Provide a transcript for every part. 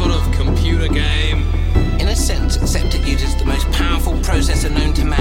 sort of computer game? In a sense, except uses the most powerful processor known to man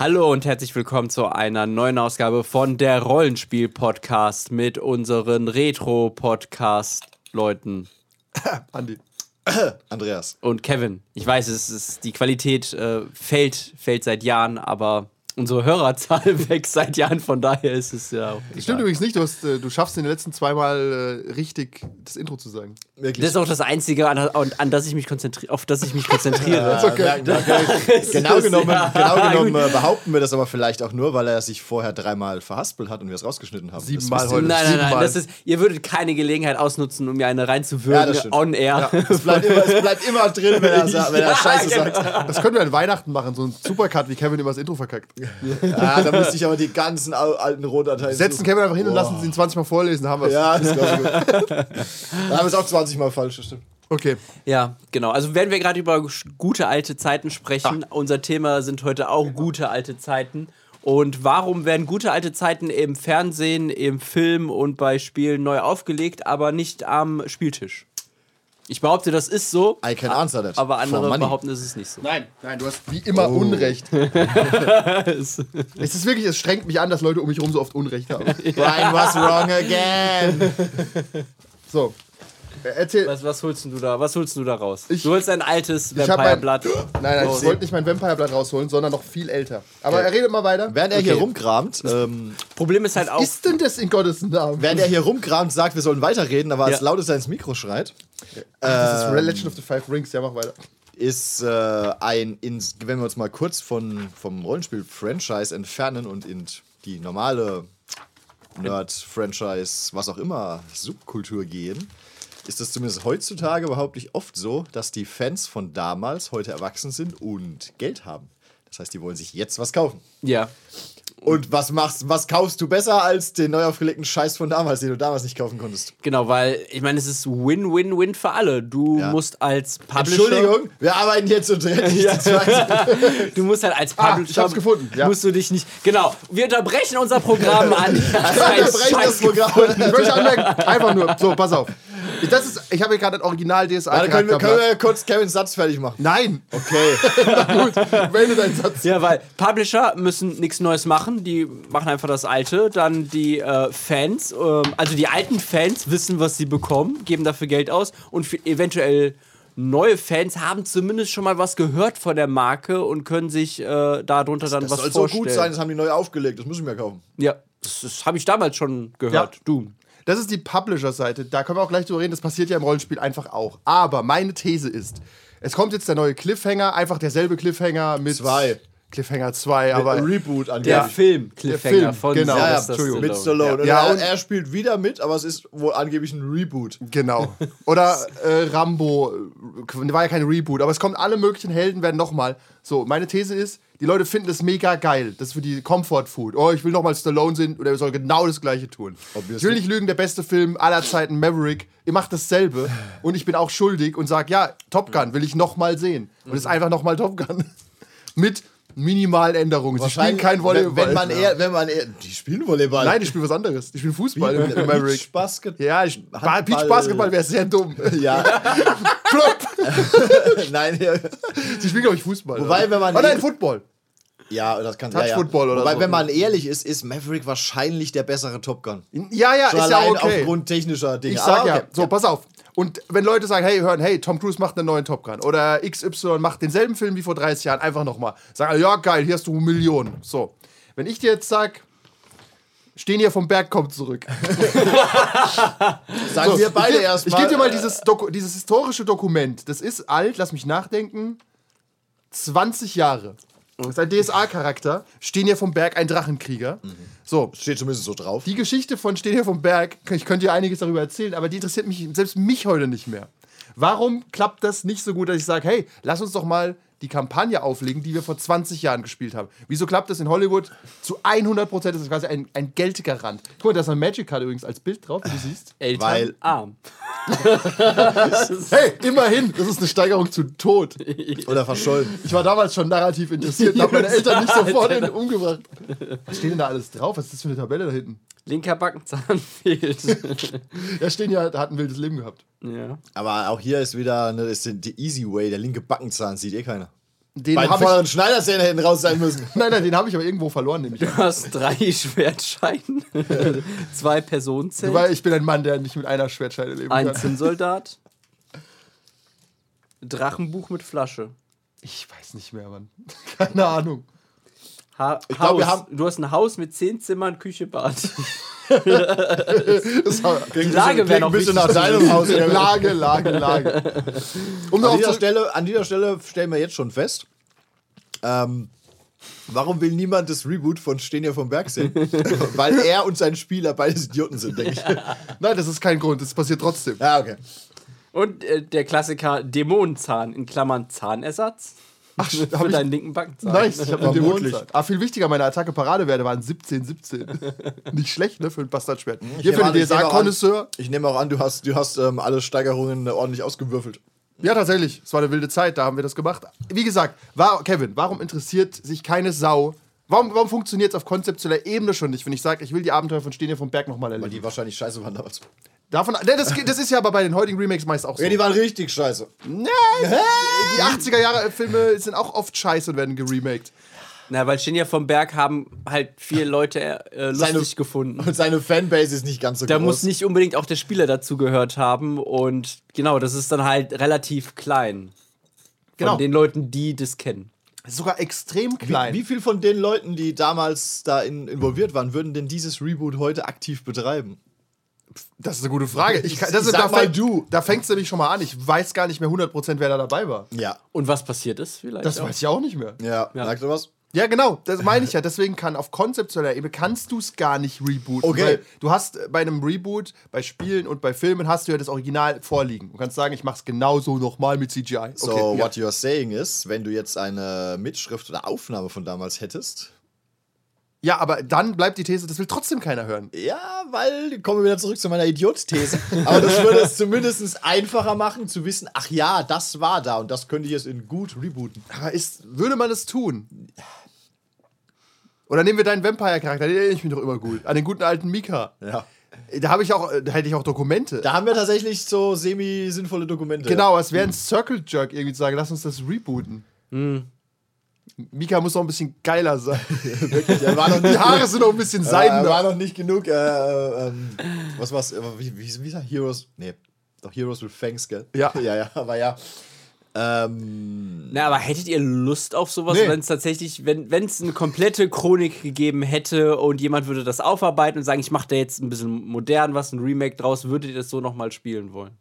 Hallo und herzlich willkommen zu einer neuen Ausgabe von der Rollenspiel-Podcast mit unseren Retro-Podcast-Leuten Andi. Andreas. und Kevin. Ich weiß, es ist die Qualität äh, fällt, fällt seit Jahren, aber unsere Hörerzahl wächst seit Jahren, von daher ist es ja auch. Das stimmt übrigens nicht, du, hast, äh, du schaffst in den letzten zweimal äh, richtig das Intro zu sagen. Wirklich. Das ist auch das Einzige, an, an, an das ich mich konzentriere, auf das ich mich konzentriere. Ja, merken wir. genau genommen, ja, genau genommen äh, behaupten wir das aber vielleicht auch nur, weil er sich vorher dreimal verhaspelt hat und wir es rausgeschnitten haben. Siebenmal heute. Nein, nein, nein, das ist, ihr würdet keine Gelegenheit ausnutzen, um mir eine Ja, reinzuwürgen das stimmt. on air. Es bleibt, immer, es bleibt immer drin, wenn er, wenn er Scheiße sagt. Das können wir an Weihnachten machen, so ein Supercut, wie Kevin immer das Intro verkackt. Ja, da müsste ich aber die ganzen alten Rohdateien Setzen. Kevin einfach hin und Boah. lassen sie ihn 20 Mal vorlesen, haben wir es. Ja, das ist ganz gut. Da haben wir es auch 20 Mal falsch, das stimmt. Okay. Ja, genau. Also werden wir gerade über gute alte Zeiten sprechen. Unser Thema sind heute auch gute alte Zeiten. Und warum werden gute alte Zeiten im Fernsehen, im Film und bei Spielen neu aufgelegt, aber nicht am Spieltisch? Ich behaupte, das ist so, I can answer that. aber andere behaupten, es ist nicht so. Nein, nein, du hast wie immer Oh. Unrecht. es ist wirklich, es strengt mich an, dass Leute um mich herum so oft Unrecht haben. Brian was wrong again. So. Äh, Erzähl. Was, was holst du da? Was holst du da raus? Ich- du holst ein altes Vampire-Blatt. Nein, nein, ich wollte nicht mein Vampire-Blatt rausholen, sondern noch viel älter. Aber er redet mal weiter. Während er hier Okay. rumkramt, ähm, Problem ist halt auch. Ist denn das in Gottes Namen? während er hier rumkramt, sagt, wir sollen weiterreden, aber als Ja. laut ist er ins Mikro schreit, Das ist Legend of the Five Rings, ja, mach weiter. ist äh, ein, ins, wenn wir uns mal kurz von, vom Rollenspiel-Franchise entfernen und in die normale Nerd-Franchise, was auch immer, Subkultur gehen, ist es zumindest heutzutage überhaupt nicht oft so, dass die Fans von damals heute erwachsen sind und Geld haben. Das heißt, die wollen sich jetzt was kaufen. Ja. Und was machst, was kaufst du besser als den neu aufgelegten Scheiß von damals, den du damals nicht kaufen konntest? Genau, weil ich meine, es ist Win-Win-Win für alle. Du Ja. musst als Publisher. Entschuldigung, wir arbeiten jetzt zu zweit. Du musst halt als Ah, Publisher. ich hab's gefunden, ja. Musst du dich nicht. Genau. Wir unterbrechen unser Programm an. Wir brechen das Programm. Ich möchte anmerken, einfach nur, so, pass auf. Ich, das ist, ich habe hier gerade ein original DSA Warte, können, wir, können wir kurz Kevins Satz fertig machen? Nein, Okay. gut, wende deinen Satz. Ja, weil Publisher müssen nichts Neues machen, die machen einfach das Alte. Dann die äh, Fans, ähm, also die alten Fans wissen, was sie bekommen, geben dafür Geld aus und für eventuell neue Fans haben zumindest schon mal was gehört von der Marke und können sich äh, darunter dann Das was soll so vorstellen. gut sein, das haben die neu aufgelegt, das müssen wir kaufen. Ja, das, das habe ich damals schon gehört. Ja. Du. Das ist die Publisher-Seite. Da können wir auch gleich drüber reden. Das passiert ja im Rollenspiel einfach auch. Aber meine These ist, es kommt jetzt der neue Cliffhanger, einfach derselbe Cliffhanger mit. Zwei. Cliffhanger 2, aber. Ein Reboot Der angeblich. Film, Cliffhanger Film, von genau. ja, ja, Entschuldigung. mit Stallone. Und, Ja, er, und- er spielt wieder mit, aber es ist wohl angeblich ein Reboot. Genau. Oder äh, Rambo, äh, war ja kein Reboot, aber es kommen alle möglichen Helden, werden nochmal. So, meine These ist, die Leute finden es mega geil. Das ist für die Comfort Food. Oh, ich will nochmal Stallone sehen und er soll genau das gleiche tun. Obviously. Ich will nicht lügen, der beste Film aller Zeiten, Maverick. Ihr macht dasselbe und ich bin auch schuldig und sage, ja, Top Gun will ich nochmal sehen. Und es ist einfach nochmal Top Gun. Mit minimalen Änderungen. Sie spielen kein Volleyball. Wenn, man eher, wenn man eher, die spielen Volleyball. Nein, die spielen was anderes. Die spielen Fußball im Beach Maverick. Basket. Ja, ich, Handball. Beach Basketball wäre sehr dumm. Ja. Nein, ja. Sie spielen, glaube ich, Fußball. Wobei, oder? wenn man- Oh nein, Football. ja, das kann ja, ja. Touch-Football oder Wobei, so. wenn man ehrlich ist, ist Maverick wahrscheinlich der bessere Top Gun. Ja, ja, Schon ist ja okay. aufgrund technischer Dinge. Ich sag ja, okay. so, pass auf. Und wenn Leute sagen, hey, hören, hey, Tom Cruise macht einen neuen Top Gun oder XY macht denselben Film wie vor 30 Jahren, einfach nochmal. Sagen, ja, geil, hier hast du Millionen. So. Wenn ich dir jetzt sag, stehen hier vom Berg, kommt zurück. Sagen So, wir beide ich, erstmal. Ich gebe dir mal dieses, Doku dieses historische Dokument. Das ist alt, lass mich nachdenken. 20 Jahre. Das ist ein DSA-Charakter. Stehen hier vom Berg ein Drachenkrieger. So, Steht zumindest so drauf. die Geschichte von Stehen hier vom Berg, ich könnte dir einiges darüber erzählen, aber die interessiert mich, selbst mich heute nicht mehr. Warum klappt das nicht so gut, dass ich sage, hey, lass uns doch mal die Kampagne auflegen, die wir vor 20 Jahren gespielt haben. Wieso klappt das in Hollywood? Zu 100 Prozent ist es quasi ein, ein Geldgarant. Guck mal, da ist eine Magic Card übrigens als Bild drauf, wie du siehst. Eltern Weil- arm. Hey, immerhin, das ist eine Steigerung zu Tod. Oder verschollen. Ich war damals schon narrativ interessiert und habe meine Eltern nicht sofort in, umgebracht. Was steht denn da alles drauf? Was ist das für eine Tabelle da hinten? Linker Backenzahn fehlt. Ja, stehen ja, hat ein wildes Leben gehabt. ja. Aber auch hier ist wieder ne, ist die Easy Way, der linke Backenzahn sieht eh keiner. Den Bei vorderen ich. Schneiderzähne hätten raus sein müssen. Nein, nein, den habe ich aber irgendwo verloren, nämlich. Du hast drei Schwertscheine, zwei Personenzelt, Weil ich bin ein Mann, der nicht mit einer Schwertscheide leben ein kann. Zinnsoldat, Drachenbuch mit Flasche. Ich weiß nicht mehr, Mann. Keine Ahnung. Ha Ich glaub, Haus. wir haben- du hast ein Haus mit zehn Zimmern, Küche, Bad. Das war, Die Lage wäre noch ein bisschen nach deinem Haus. Lage, Lage, Lage. Um An dieser, Stelle, an dieser Stelle stellen wir jetzt schon fest, ähm, warum will niemand das Reboot von Stehen hier vom Berg sehen? Weil er und sein Spieler beides Idioten sind, denke ich. nein, das ist kein Grund, das passiert trotzdem. Ja, okay. Und äh, der Klassiker Dämonenzahn, in Klammern Zahnersatz. Ach, hab Für ich, deinen linken Backenzahn. nice, ich habe eine Vermutlich. Dämonenzeit. Ah, viel wichtiger, meine Attacke-Paradewerte waren 17, 17. Nicht schlecht, ne, für ein Bastardschwert. Hier für den an, ich nehme auch an- DSA-Konnoisseur. Ich nehme auch an, du hast, du hast ähm, alle Steigerungen äh, ordentlich ausgewürfelt. Ja, tatsächlich. Es war eine wilde Zeit, da haben wir das gemacht. Wie gesagt, war, Kevin, warum interessiert sich keine Sau? Warum, warum funktioniert es auf konzeptueller Ebene schon nicht, wenn ich sage, ich will die Abenteuer von Stehen hier vom Berg nochmal Weil erleben? die wahrscheinlich scheiße waren damals. Davon, ne, das, das ist ja aber bei den heutigen Remakes meist auch so. Ja, die waren richtig scheiße. Die 80er-Jahre-Filme sind auch oft scheiße und werden geremaked. Na, weil Shinja vom Berg haben halt viele Leute äh, lustig Seine- gefunden. Und seine Fanbase ist nicht ganz so Da groß. muss nicht unbedingt auch der Spieler dazu gehört haben und genau, das ist dann halt relativ klein. Von Genau. den Leuten, die das kennen. Sogar extrem klein. Wie viel von den Leuten, die damals da in, involviert waren, würden denn dieses Reboot heute aktiv betreiben? Das ist eine gute Frage. Ich, kann, das ist, sag da mal fängt- du. Da fängt es nämlich schon mal an. Ich weiß gar nicht mehr 100%, wer da dabei war. Ja. Und was passiert ist vielleicht? Das auch? weiß ich auch nicht mehr. Ja, Ja. sagst du was? Ja, genau, das meine ich ja. Deswegen kann auf konzeptueller Ebene kannst du es gar nicht rebooten. Okay. Weil du hast äh, bei einem Reboot, bei Spielen und bei Filmen hast du ja das Original vorliegen. Du kannst sagen, ich mach's genauso nochmal mit CGI. So, Okay, ja. what you're saying ist, wenn du jetzt eine Mitschrift oder Aufnahme von damals hättest, ja, aber dann bleibt die These, das will trotzdem keiner hören. ja, weil, kommen wir wieder zurück zu meiner Idiot-These, aber das würde es zumindest einfacher machen, zu wissen, ach ja, das war da und das könnte ich jetzt in gut rebooten. Aber ist, würde man es tun? Oder nehmen wir deinen Vampire-Charakter, den erinnere ich mich doch immer gut. An den guten alten Mika. Ja. Da habe ich auch, da hätte ich auch Dokumente. Da haben wir tatsächlich so semi-sinnvolle Dokumente. Genau, es wäre ein Circle Jerk irgendwie zu sagen, lass uns das rebooten. Mika muss noch ein bisschen geiler sein. Wirklich, er war noch Die nicht, Haare sind noch ein bisschen er seidender. war noch nicht genug, äh, äh, ähm, was war's, äh, wie, wie, wie ist er? Heroes, nee, doch Heroes with Fangs, gell? Ja. Ja, ja, aber ja. Ähm, Na, aber hättet ihr Lust auf sowas, Nee. wenn es tatsächlich, wenn es eine komplette Chronik gegeben hätte und jemand würde das aufarbeiten und sagen, ich mache da jetzt ein bisschen modern was, ein Remake draus, würdet ihr das so nochmal spielen wollen?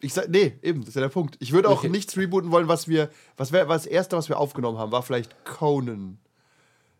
Ich sag, nee, eben, das ist ja der Punkt. Ich würde auch Okay. nichts rebooten wollen, was wir, was wäre was das erste, was wir aufgenommen haben, war vielleicht Conan.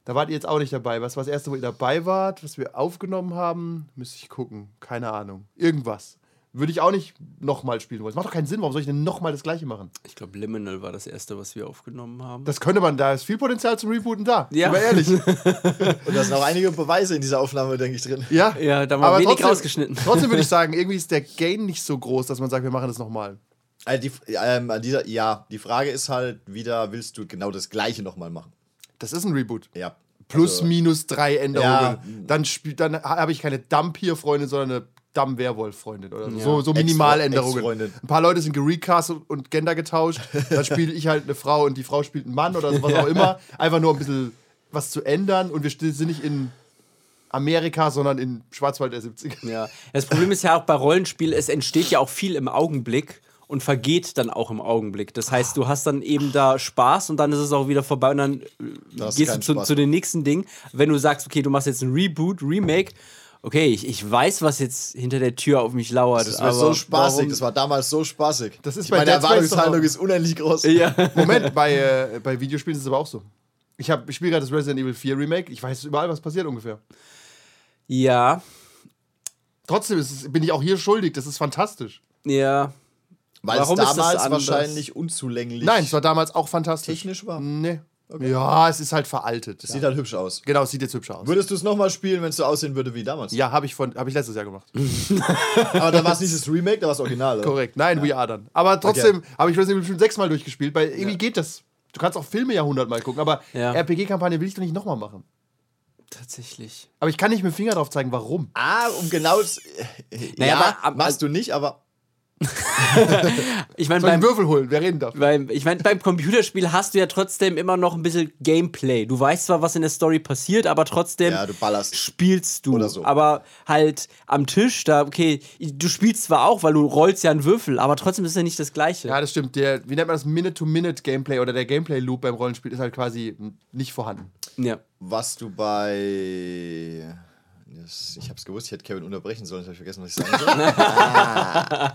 Da wart ihr jetzt auch nicht dabei. Was war das erste, wo ihr dabei wart, was wir aufgenommen haben? Müsste ich gucken. Keine Ahnung. Irgendwas. Würde ich auch nicht nochmal spielen wollen. Das macht doch keinen Sinn. Warum soll ich denn nochmal das gleiche machen? Ich glaube, Liminal war das erste, was wir aufgenommen haben. Das könnte man, da ist viel Potenzial zum Rebooten da. Ja. Wir ehrlich. und da sind auch einige Beweise in dieser Aufnahme, denke ich, drin. Ja, Ja, da war wenig rausgeschnitten. Trotzdem würde ich sagen, irgendwie ist der Gain nicht so groß, dass man sagt, wir machen das nochmal. Also die, ähm, an dieser, ja, die Frage ist halt wieder, willst du genau das Gleiche nochmal machen? Das ist ein Reboot. Ja. Plus, Also, minus drei Änderungen. Ja. Dann, dann habe ich keine Dump-Hier-Freundin, sondern eine Dumb-Werwolf-Freundin oder so. Ja. So, so Minimaländerungen. Ein paar Leute sind gerecast und- Gender getauscht. Dann spiele ich halt eine Frau und die Frau spielt einen Mann oder was auch immer. Einfach nur ein bisschen was zu ändern. Und wir sind nicht in Amerika, sondern in Schwarzwald der 70er. Ja. Das Problem ist ja auch bei Rollenspiel, es entsteht ja auch viel im Augenblick und vergeht dann auch im Augenblick. Das heißt, du hast dann eben da Spaß und dann ist es auch wieder vorbei und dann gehst du zu, zu den nächsten Ding. Wenn du sagst, okay, du machst jetzt ein Reboot, Remake, okay, ich, ich weiß, was jetzt hinter der Tür auf mich lauert. Das war aber so spaßig, warum- das war damals so spaßig. Das ist ich bei meine Erwartungshaltung ist unendlich groß. Ja. Moment, bei, äh, bei Videospielen ist es aber auch so. Ich, hab- ich spiele gerade das Resident Evil 4 Remake. Ich weiß überall, was passiert ungefähr. ja, Trotzdem ist es, bin ich auch hier schuldig. Das ist fantastisch. ja. Weil Warum es damals wahrscheinlich unzulänglich Nein, es war damals auch fantastisch. technisch war. Nee. Ja, es ist halt veraltet. Sieht halt hübsch aus. Genau, es sieht jetzt hübscher aus. Würdest du es nochmal spielen, wenn es so aussehen würde wie damals? Ja, habe ich, von- hab ich letztes Jahr gemacht. Aber da war es nicht das Remake, da war es Original. oder? Korrekt. Nein, We Are dann. Aber trotzdem habe ich Resident Evil schon sechsmal durchgespielt, weil irgendwie geht das. Du kannst auch Filme ja hundertmal gucken, aber Ja. RPG-Kampagne will ich doch nicht nochmal machen. Tatsächlich. Aber ich kann nicht mit dem Finger drauf zeigen, warum. Ah, um genau. das- Naja, ja, aber- machst du nicht, aber Ich meine, beim, Würfel holen? Wer reden darf? beim, ich mein, beim Computerspiel hast du ja trotzdem immer noch ein bisschen Gameplay. Du weißt zwar, was in der Story passiert, aber trotzdem Ja, du ballerst. spielst du. Oder so. Aber halt am Tisch, da, okay, du spielst zwar auch, weil du rollst ja einen Würfel, aber trotzdem ist es ja nicht das Gleiche. Ja, das stimmt. Der, wie nennt man das? Minute-to-Minute-Gameplay oder der Gameplay-Loop beim Rollenspiel ist halt quasi nicht vorhanden. Ja. was du bei. Ich hab's gewusst, ich hätte Kevin unterbrechen sollen, ich habe vergessen, was ich sagen soll.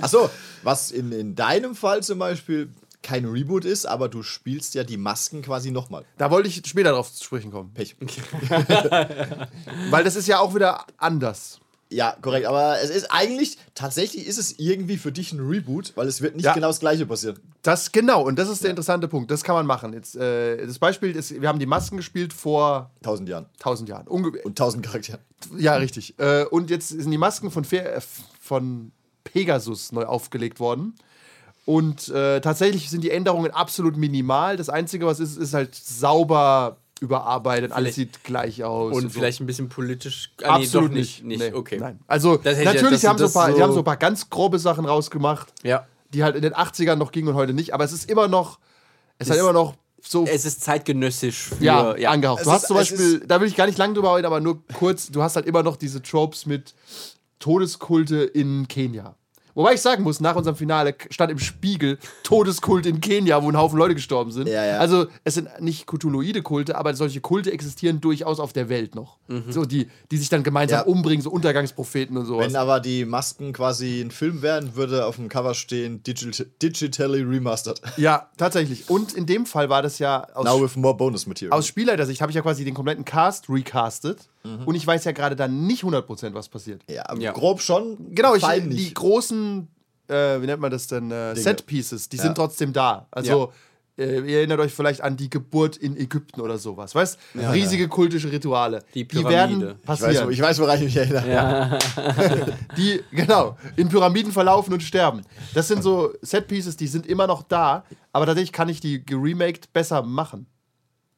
Achso, was in, in deinem Fall zum Beispiel kein Reboot ist, aber du spielst ja die Masken quasi nochmal. Da wollte ich später drauf zu sprechen kommen. Pech. Weil das ist ja auch wieder anders. Ja, korrekt, aber es ist eigentlich, tatsächlich ist es irgendwie für dich ein Reboot, weil es wird nicht Ja. genau das gleiche passieren. Das genau, und das ist der interessante Punkt. Das kann man machen. Jetzt, äh, das Beispiel ist, wir haben die Masken gespielt vor Tausend Jahren. 1000 Jahren. Unge Und tausend Charaktere. ja, richtig. Äh, und jetzt sind die Masken von, Fe äh, von Pegasus neu aufgelegt worden. Und äh, tatsächlich sind die Änderungen absolut minimal. Das Einzige, was ist, ist halt sauber überarbeitet. Alles sieht gleich aus. Und so. vielleicht ein bisschen politisch. Ah, nee, Absolut doch nicht. nicht. Nee, okay. Nein. Also ja- natürlich, die, haben so ein paar, das die haben so- so ein paar ganz grobe Sachen rausgemacht, Ja. die halt in den 80ern noch gingen und heute nicht. Aber es ist immer noch, es ist halt immer noch so Es ist zeitgenössisch für. ja, ja. angehaucht. Es Du hast ist- zum Beispiel, da will ich gar nicht lang drüber reden, aber nur kurz, du hast halt immer noch diese Tropes mit Todeskulte in Kenia. Wobei ich sagen muss, nach unserem Finale stand im Spiegel Todeskult in Kenia, wo ein Haufen Leute gestorben sind. Ja, ja. Also es sind nicht Cthulhuide Kulte, aber solche Kulte existieren durchaus auf der Welt noch. So die, die sich dann gemeinsam Ja. umbringen, so Untergangspropheten und sowas. Wenn aber die Masken quasi ein Film wären, würde auf dem Cover stehen Digital, Digitally Remastered. ja, tatsächlich. Und in dem Fall war das ja aus Now with more bonus material. aus Spielleitersicht habe ich ja quasi den kompletten Cast recastet und ich weiß ja gerade dann nicht 100% was passiert. ja, aber Ja. grob schon. Genau, ich, die nicht. großen, äh, wie nennt man das denn, äh. Set-Pieces, die Ja. sind trotzdem da. Also, äh, ihr erinnert euch vielleicht an die Geburt in Ägypten oder sowas, weißt? Riesige kultische Rituale. Die die Pyramide. werden Ich weiß, passieren. wo- ich weiß, woran ich mich erinnere. die, genau, in Pyramiden verlaufen und sterben. Das sind so Set-Pieces, die sind immer noch da, aber tatsächlich kann ich die geremaked besser machen.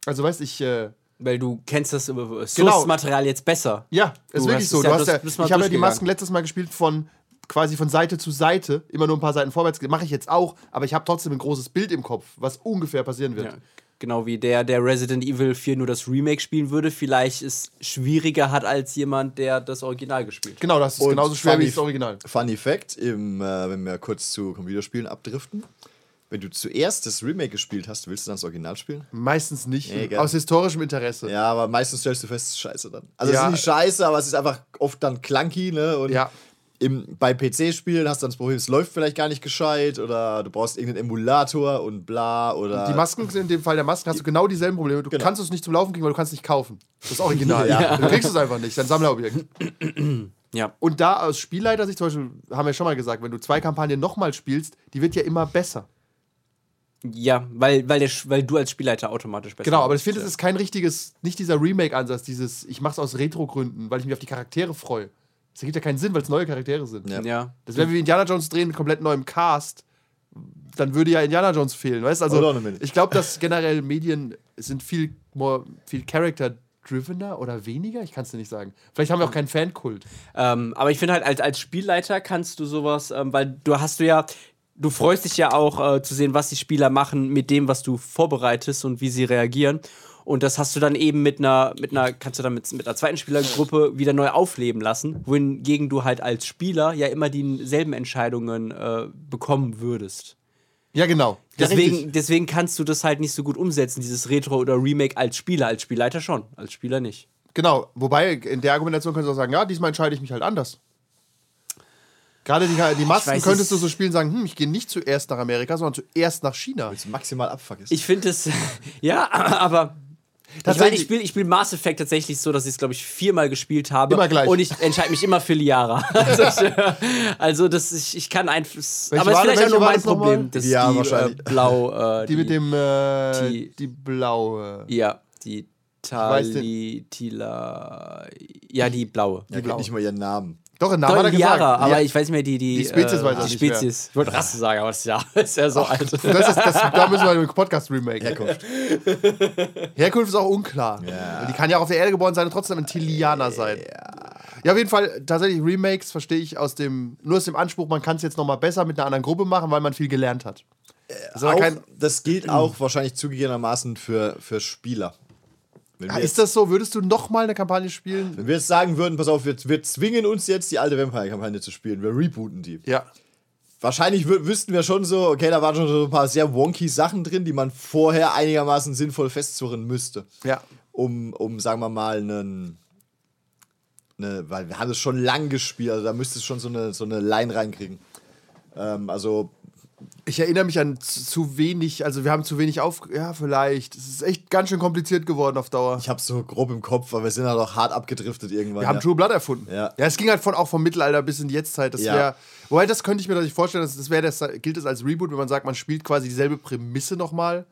Also, weißt ich, äh, Weil du kennst das äh, Genau. Source-Material jetzt besser. Ja, ist Du wirklich hast so. Du ja- hast ja, ich habe ja die. Masken letztes Mal gespielt von quasi von Seite zu Seite, immer nur ein paar Seiten vorwärts. Mache ich jetzt auch, aber ich habe trotzdem ein großes Bild im Kopf, was ungefähr passieren wird. Ja. Genau wie der, der Resident Evil 4 nur das Remake spielen würde, vielleicht es schwieriger hat als jemand, der das Original gespielt hat. Genau, das ist Und genauso schwer wie das Original. Funny Fact, im, äh, wenn wir kurz zu Computerspielen abdriften. Wenn du zuerst das Remake gespielt hast, willst du dann das Original spielen? Meistens nicht. Nee, aus historischem Interesse. Ja, aber meistens stellst du fest, es ist scheiße dann. Also Ja. es ist nicht scheiße, aber es ist einfach oft dann clunky, ne? Und Ja. im, bei PC-Spielen hast du dann das Problem, es läuft vielleicht gar nicht gescheit oder du brauchst irgendeinen Emulator und bla oder. Die Masken, in dem Fall der Masken, hast du genau dieselben Probleme. Du Genau. kannst es nicht zum Laufen kriegen, weil du kannst es nicht kaufen. Das Original. Ja. Du kriegst es einfach nicht, dein Sammlerobjekt. Ja. Und da aus Spielleiter-Sicht zum Beispiel, haben wir schon mal gesagt, wenn du zwei Kampagnen nochmal spielst, die wird ja immer besser. Ja, weil, weil, der, Sch- weil du als Spielleiter automatisch besser Genau, aber ich bist, finde, ja. es ist kein richtiges, nicht dieser Remake-Ansatz, dieses, ich mach's aus Retro-Gründen, weil ich mich auf die Charaktere freue. Das ergibt ja keinen Sinn, weil es neue Charaktere sind. Ja. Ja. Das wäre wie Indiana Jones drehen mit komplett neuem Cast. Dann würde ja Indiana Jones fehlen, weißt Also, minute. ich glaube, dass generell Medien sind viel more, viel Character-drivener oder weniger. Ich kann es dir nicht sagen. Vielleicht haben wir auch keinen Fankult. Ähm, aber ich finde halt, als, als Spielleiter kannst du sowas, ähm, weil du hast du ja, du freust dich ja auch äh, zu sehen, was die Spieler machen mit dem, was du vorbereitest und wie sie reagieren. Und das hast du dann eben mit einer, mit einer, kannst du dann mit, mit einer zweiten Spielergruppe wieder neu aufleben lassen, wohingegen du halt als Spieler ja immer dieselben Entscheidungen äh, bekommen würdest. Ja, genau. Ja, Deswegen, richtig. deswegen kannst du das halt nicht so gut umsetzen, dieses Retro oder Remake als Spieler, als Spielleiter schon, als Spieler nicht. Genau. Wobei, in der Argumentation könntest du auch sagen, ja, diesmal entscheide ich mich halt anders. Gerade die, die Masken weiß könntest es- du so spielen und sagen, hm, ich gehe nicht zuerst nach Amerika, sondern zuerst nach China. Willst du maximal abfuck ist. Ich finde es, ja, aber Ich Tatsächlich- ich spiele ich spiel Mass Effect tatsächlich so, dass ich es, glaube ich, viermal gespielt habe. Immer gleich. Und ich entscheide mich immer für Liara. also, ich, also das, ich, ich kann einfach. Aber es ist war- vielleicht auch nur mein? Problem. Das Ja, die, wahrscheinlich. Äh, blau. Äh, Die mit dem, äh, die- die, blaue. Ja, die Tali. Tila. Ja, die blaue. Ja, kennt nicht mal ihren Namen. Doch, ein Name hat er Liara, gesagt. aber Ja. ich weiß nicht mehr, die. Die, Die Spezies äh, weiß er die nicht mehr. Spezies. Ich wollte Rasse sagen, aber das ist ja, ist ja so alt. Das ist, das, da müssen wir einen Podcast-Remake. Herkunft. Herkunft ist auch unklar. Die kann ja auch auf der Erde geboren sein und trotzdem ein Tilianer sein. Ja. auf jeden Fall tatsächlich Remakes verstehe ich aus dem, nur aus dem Anspruch, man kann es jetzt nochmal besser mit einer anderen Gruppe machen, weil man viel gelernt hat. Das aber Auch, kein, das gilt auch wahrscheinlich zugegebenermaßen für, für Spieler. Wenn wir, Ah, jetzt, ist das so? Würdest du nochmal eine Kampagne spielen? wenn wir jetzt sagen würden, pass auf, wir, wir zwingen uns jetzt die alte Vampire-Kampagne zu spielen, wir rebooten die. Ja. Wahrscheinlich wü wüssten wir schon so, okay, da waren schon so ein paar sehr wonky Sachen drin, die man vorher einigermaßen sinnvoll festzurren müsste. Ja. Um, um sagen wir mal, einen. Ne, weil wir haben es schon lang gespielt, also da müsste es schon so eine, so eine Line reinkriegen. Ähm, also, Ich erinnere mich an zu, zu wenig, also wir haben zu wenig auf. Ja, vielleicht. Es ist echt ganz schön kompliziert geworden auf Dauer. ich hab's so grob im Kopf, aber wir sind halt auch hart abgedriftet irgendwann. Wir haben ja. True Blood erfunden. Ja. ja, es ging halt von, auch vom Mittelalter bis in die Jetztzeit. Das Ja. wär, wobei, das könnte ich mir tatsächlich vorstellen, das, das wäre das, gilt es als Reboot, wenn man sagt, man spielt quasi dieselbe Prämisse nochmal.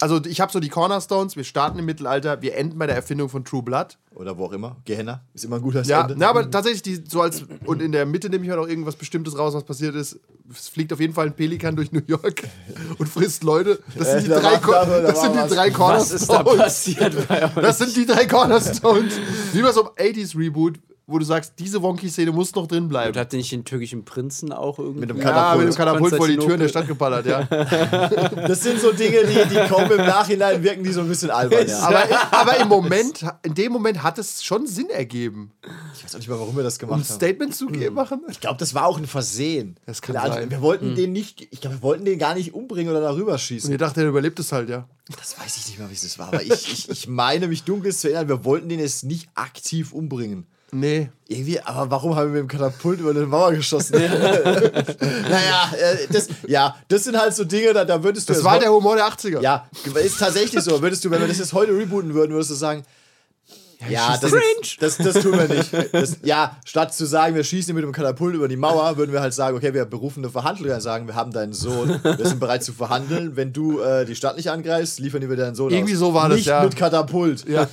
Also ich habe so die Cornerstones, wir starten im Mittelalter, wir enden bei der Erfindung von True Blood. Oder wo auch immer. Gehenna ist immer ein guter Ja, Ende. na, aber tatsächlich, die, so als, und in der Mitte nehme ich mir noch irgendwas Bestimmtes raus, was passiert ist. Es fliegt auf jeden Fall ein Pelikan durch New York und frisst Leute. Das sind die da drei, da das sind die drei Was ist da Cornerstones. passiert bei euch? Das sind die drei Cornerstones. Wie bei so einem 80s-Reboot, wo du sagst, diese Wonky-Szene muss noch drin Und bleiben. habt ihr nicht den türkischen Prinzen auch irgendwie? Mit dem Ja, mit dem Katapult. Katapult vor die Türen der Stadt geballert, ja. Das sind so Dinge, die, die kommen im Nachhinein, wirken die so ein bisschen albern. Ja. Aber, aber im Moment, in dem Moment hat es schon Sinn ergeben. Ich weiß auch nicht mal, warum wir das Um gemacht ein haben. Statement zu ge- machen. Ich glaube, das war auch ein Versehen. Das kann Also, sein. Wir wollten den nicht, ich glaube, wir wollten den gar nicht umbringen oder darüber Und schießen. ihr dachtet, er überlebt es halt, ja. Das weiß ich nicht mehr, wie es das war. Aber ich, ich, ich meine, mich dunkel zu erinnern, wir wollten den jetzt nicht aktiv umbringen. Nee. Irgendwie, aber warum haben wir mit dem Katapult über eine Mauer geschossen? naja, äh, das, ja, das sind halt so Dinge, da, da würdest du. Das war der Humor der 80er. Ja, ist tatsächlich so. Würdest du, wenn wir das jetzt heute rebooten würden, würdest du sagen, ja, das, das, das tun wir nicht. Das, ja, statt zu sagen, wir schießen ihn mit dem Katapult über die Mauer, würden wir halt sagen, okay, wir berufen eine Verhandlung und sagen, wir haben deinen Sohn, wir sind bereit zu verhandeln. Wenn du äh, die Stadt nicht angreifst, liefern wir deinen Sohn Irgendwie aus. so war das, nicht ja. mit Katapult. Ja.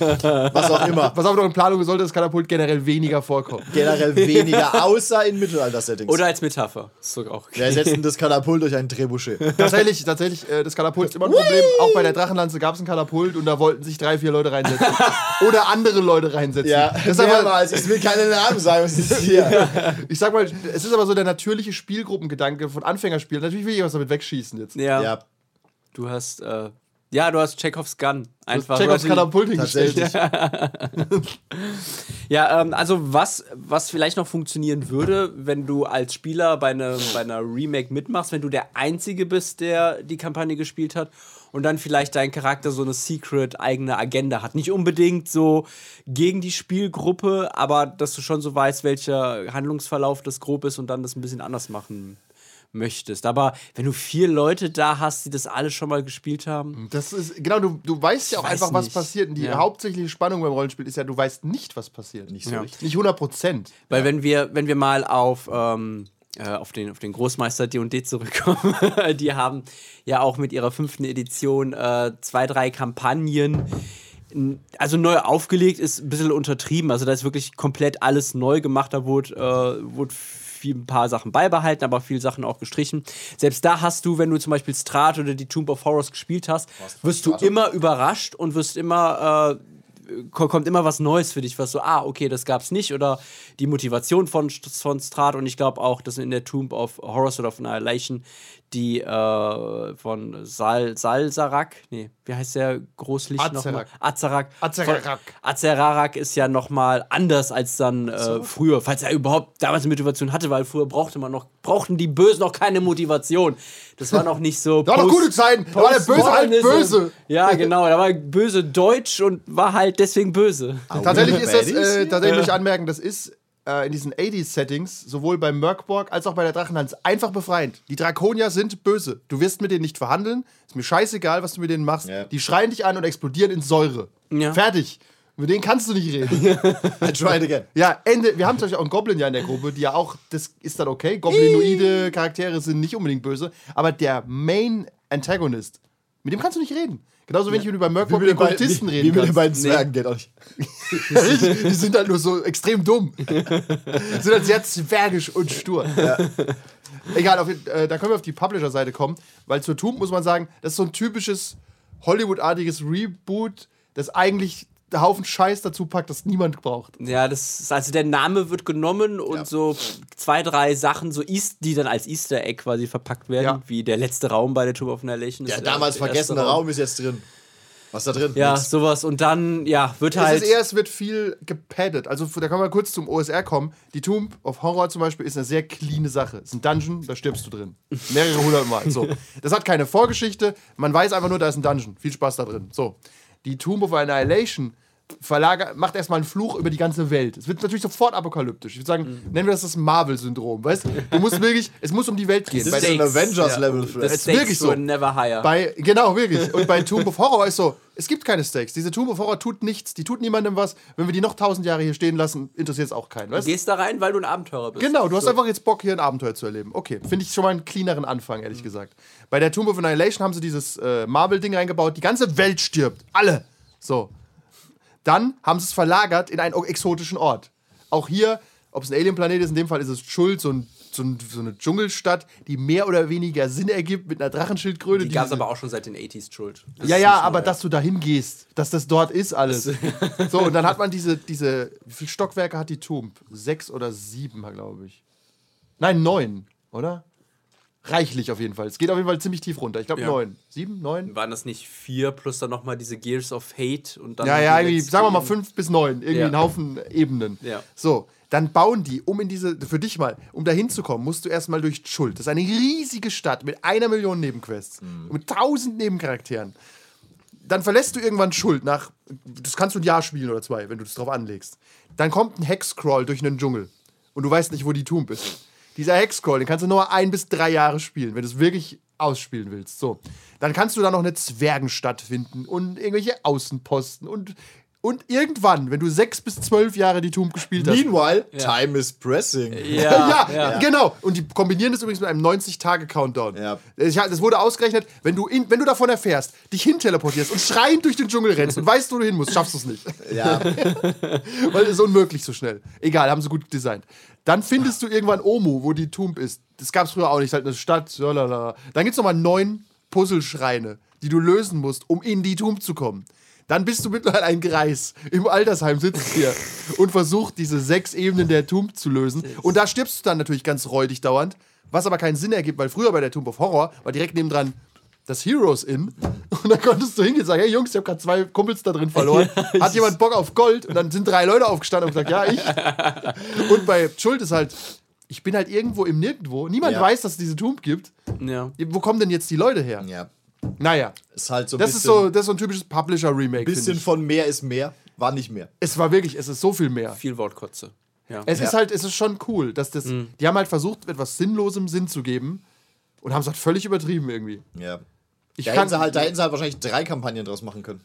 Was auch immer. Was aber noch in Planung sollte das Katapult generell weniger vorkommen. Generell weniger, außer in Mittelalter-Settings. Oder als Metapher. Ist sogar auch okay. wir ersetzen das Katapult durch ein Trebuchet. Tatsächlich, tatsächlich, äh, das Katapult ist immer ein Problem. Auch bei der Drachenlanze gab es ein Katapult und da wollten sich drei, vier Leute reinsetzen. Oder andere Leute reinsetzen. Ja, das ist aber, mehrmals. Ich will keine Namen sagen, was ist hier? ich sag mal, es ist aber so der natürliche Spielgruppengedanke von Anfängerspielen. Natürlich will ich was damit wegschießen jetzt. Ja, Ja, du hast, äh, ja, du hast Chekhovs Gun. Einfach. Die- Katapult hingestellt. tatsächlich. Ja, ähm, also was, was vielleicht noch funktionieren würde, wenn du als Spieler bei, ne, bei einer Remake mitmachst, wenn du der Einzige bist, der die Kampagne gespielt hat und dann vielleicht dein Charakter so eine secret eigene Agenda hat. Nicht unbedingt so gegen die Spielgruppe, aber dass du schon so weißt, welcher Handlungsverlauf das grob ist und dann das ein bisschen anders machen möchtest. Aber wenn du vier Leute da hast, die das alle schon mal gespielt haben, Das ist, genau, du, du weißt ja auch weiß einfach, was nicht. passiert. Und die Ja. hauptsächliche Spannung beim Rollenspiel ist ja, du weißt nicht, was passiert. Nicht so Ja. richtig. Nicht 100 Prozent. Weil wenn wir, wenn wir mal auf, ähm, äh, auf, den, auf den Großmeister D&D zurückkommen, die haben ja auch mit ihrer fünften Edition äh, zwei, drei Kampagnen also neu aufgelegt ist ein bisschen untertrieben. Also da ist wirklich komplett alles neu gemacht. Da wurde, äh, wurde viel, ein paar Sachen beibehalten, aber viele Sachen auch gestrichen. Selbst da hast du, wenn du zum Beispiel Strat oder die Tomb of Horrors gespielt hast, wirst du immer überrascht und wirst immer äh, kommt immer was Neues für dich, was so, ah, okay, das gab's nicht. Oder die Motivation von, von Strat und ich glaube auch, dass in der Tomb of Horrors oder von Annihilation die äh, von Sal Salsarak, nee, wie heißt der Großlicht nochmal? Azarak. Azarak. Azarak. Von- Azerarak ist ja nochmal anders als dann äh, früher, falls er überhaupt damals eine Motivation hatte, weil früher brauchte man noch, brauchten die Bösen noch keine Motivation. Das war noch nicht so. Da war noch gute Zeiten. Da war der Böse halt böse. Ja, genau. Da war böse Deutsch und war halt deswegen böse. Tatsächlich ist das, äh, tatsächlich muss ich anmerken, das ist äh, in diesen 80s-Settings, sowohl beim Merkborg als auch bei der Drachenhans, einfach befreiend. Die Drakonier sind böse. Du wirst mit denen nicht verhandeln. Ist mir scheißegal, was du mit denen machst. Ja. Die schreien dich an und explodieren in Säure. Ja. Fertig. Mit denen kannst du nicht reden. I tried again. ja, Ende. Wir haben zum Beispiel auch einen Goblin ja in der Gruppe, die ja auch, das ist dann okay. Goblinoide Charaktere sind nicht unbedingt böse. Aber der Main Antagonist, mit dem kannst du nicht reden. Genauso wenig, wenn du bei Merkborg mit den Kultisten reden wie mit den beiden Zwergen geht auch nicht. die sind halt nur so extrem dumm. sind halt sehr zwergisch und stur. Egal, auf, äh, da können wir auf die Publisher-Seite kommen, weil zur Tomb muss man sagen, das ist so ein typisches Hollywood-artiges Reboot, das eigentlich Haufen Scheiß dazu packt, das niemand braucht. Ja, das ist, also der Name wird genommen und Ja. so zwei, drei Sachen, so East, die dann als Easter Egg quasi verpackt werden, Ja. wie der letzte Raum bei der Tomb of Annihilation. Der ist damals vergessene Raum ist jetzt drin. Was ist da drin? Ja, Nix. sowas. Und dann, ja, wird Es halt. ist eher, es wird viel gepaddet. Also da kann man kurz zum OSR kommen. Die Tomb of Horror zum Beispiel ist eine sehr cleane Sache. Es ist ein Dungeon, da stirbst du drin. Mehrere hundert Mal. So. Das hat keine Vorgeschichte. Man weiß einfach nur, da ist ein Dungeon. Viel Spaß da drin. So. Die Tomb of Annihilation verlagert, macht erstmal einen Fluch über die ganze Welt. Es wird natürlich sofort apokalyptisch. Ich würde sagen, nennen wir das das Marvel-Syndrom. Weißt du, musst wirklich, es muss um die Welt gehen. Das Bei ist ein Avengers-Level. The vielleicht. ist wirklich so. never higher. Bei, genau, wirklich. Und bei Tomb of Horror ist so, es gibt keine Stakes. Diese Tomb of Horror tut nichts, die tut niemandem was. Wenn wir die noch tausend Jahre hier stehen lassen, interessiert es auch keinen. du Weißt? gehst da rein, weil du ein Abenteurer bist. Genau, du hast So. einfach jetzt Bock, hier ein Abenteuer zu erleben. Okay, finde ich schon mal einen cleaneren Anfang, ehrlich gesagt. Bei der Tomb of Annihilation haben sie dieses äh, Marvel-Ding reingebaut. Die ganze Welt stirbt. Alle. So. Dann haben sie es verlagert in einen exotischen Ort. Auch hier, ob es ein Alien-Planet ist, in dem Fall ist es Schuld, so, ein, so, ein, so eine Dschungelstadt, die mehr oder weniger Sinn ergibt mit einer Drachenschildkröte. Die gab es aber auch schon seit den 80s Schuld. Das ja, ja, aber dass du dahin gehst, dass das dort ist alles. so, und dann hat man diese, diese, wie viele Stockwerke hat die Tomb? Sechs oder sieben, glaube ich. Nein, neun, oder? Reichlich auf jeden Fall. Es geht auf jeden Fall ziemlich tief runter. Ich glaube Ja. neun. Sieben, neun? Waren das nicht vier plus dann nochmal diese Gears of Hate und dann. Ja, ja, irgendwie, sagen wir mal fünf bis neun. Irgendwie Ja. ein Haufen Ebenen. Ja. So, dann bauen die, um in diese, für dich mal, um da hinzukommen, musst du erstmal durch Schuld. Das ist eine riesige Stadt mit einer Million Nebenquests. Mit tausend Nebencharakteren. Dann verlässt du irgendwann Schuld nach, das kannst du ein Jahr spielen oder zwei, wenn du das drauf anlegst. Dann kommt ein Hexcrawl durch einen Dschungel. Und du weißt nicht, wo die Tomb ist. Dieser Hexcrawl, den kannst du nur ein bis drei Jahre spielen, wenn du es wirklich ausspielen willst. So. Dann kannst du da noch eine Zwergenstadt finden und irgendwelche Außenposten und, und irgendwann, wenn du sechs bis zwölf Jahre die Tomb gespielt hast. Meanwhile, time is pressing. Ja, Ja, genau. Und die kombinieren das übrigens mit einem 90-Tage-Countdown. Ja. Das wurde ausgerechnet, wenn du, in, wenn du davon erfährst, dich hinteleportierst und schreiend durch den Dschungel rennst und weißt, wo du hin musst, schaffst du es nicht. Ja, Weil es ist unmöglich so schnell. Egal, haben sie gut designt. Dann findest du irgendwann Omu, wo die Tomb ist. Das gab es früher auch nicht, halt eine Stadt. Lalala. Dann gibt es nochmal neun Puzzleschreine, die du lösen musst, um in die Tomb zu kommen. Dann bist du mittlerweile ein Greis. Im Altersheim sitzt hier und versucht, diese sechs Ebenen der Tomb zu lösen. Und da stirbst du dann natürlich ganz räudig dauernd, was aber keinen Sinn ergibt, weil früher bei der Tomb of Horror war direkt nebendran das Heroes Inn. Und dann konntest du hingehen und sagen: Hey Jungs, ich habe gerade zwei Kumpels da drin verloren. Hat jemand Bock auf Gold? Und dann sind drei Leute aufgestanden und gesagt: Ja, ich. Und bei Schuld ist halt, ich bin halt irgendwo im Nirgendwo. Niemand Ja. weiß, dass es diese Tomb gibt. Ja. Wo kommen denn jetzt die Leute her? ja. Naja, Ist halt so ein das bisschen, ist, so, das ist so ein typisches Publisher-Remake. bisschen finde ich. von mehr ist mehr. War nicht mehr. Es war wirklich, es ist so viel mehr. Viel Wortkotze. Ja. Es ist halt, es ist schon cool, dass das, die haben halt versucht, etwas Sinnlosem Sinn zu geben und haben es halt völlig übertrieben irgendwie. Ja. Ich Da kann, hätten, sie halt, da hätten sie halt wahrscheinlich drei Kampagnen draus machen können.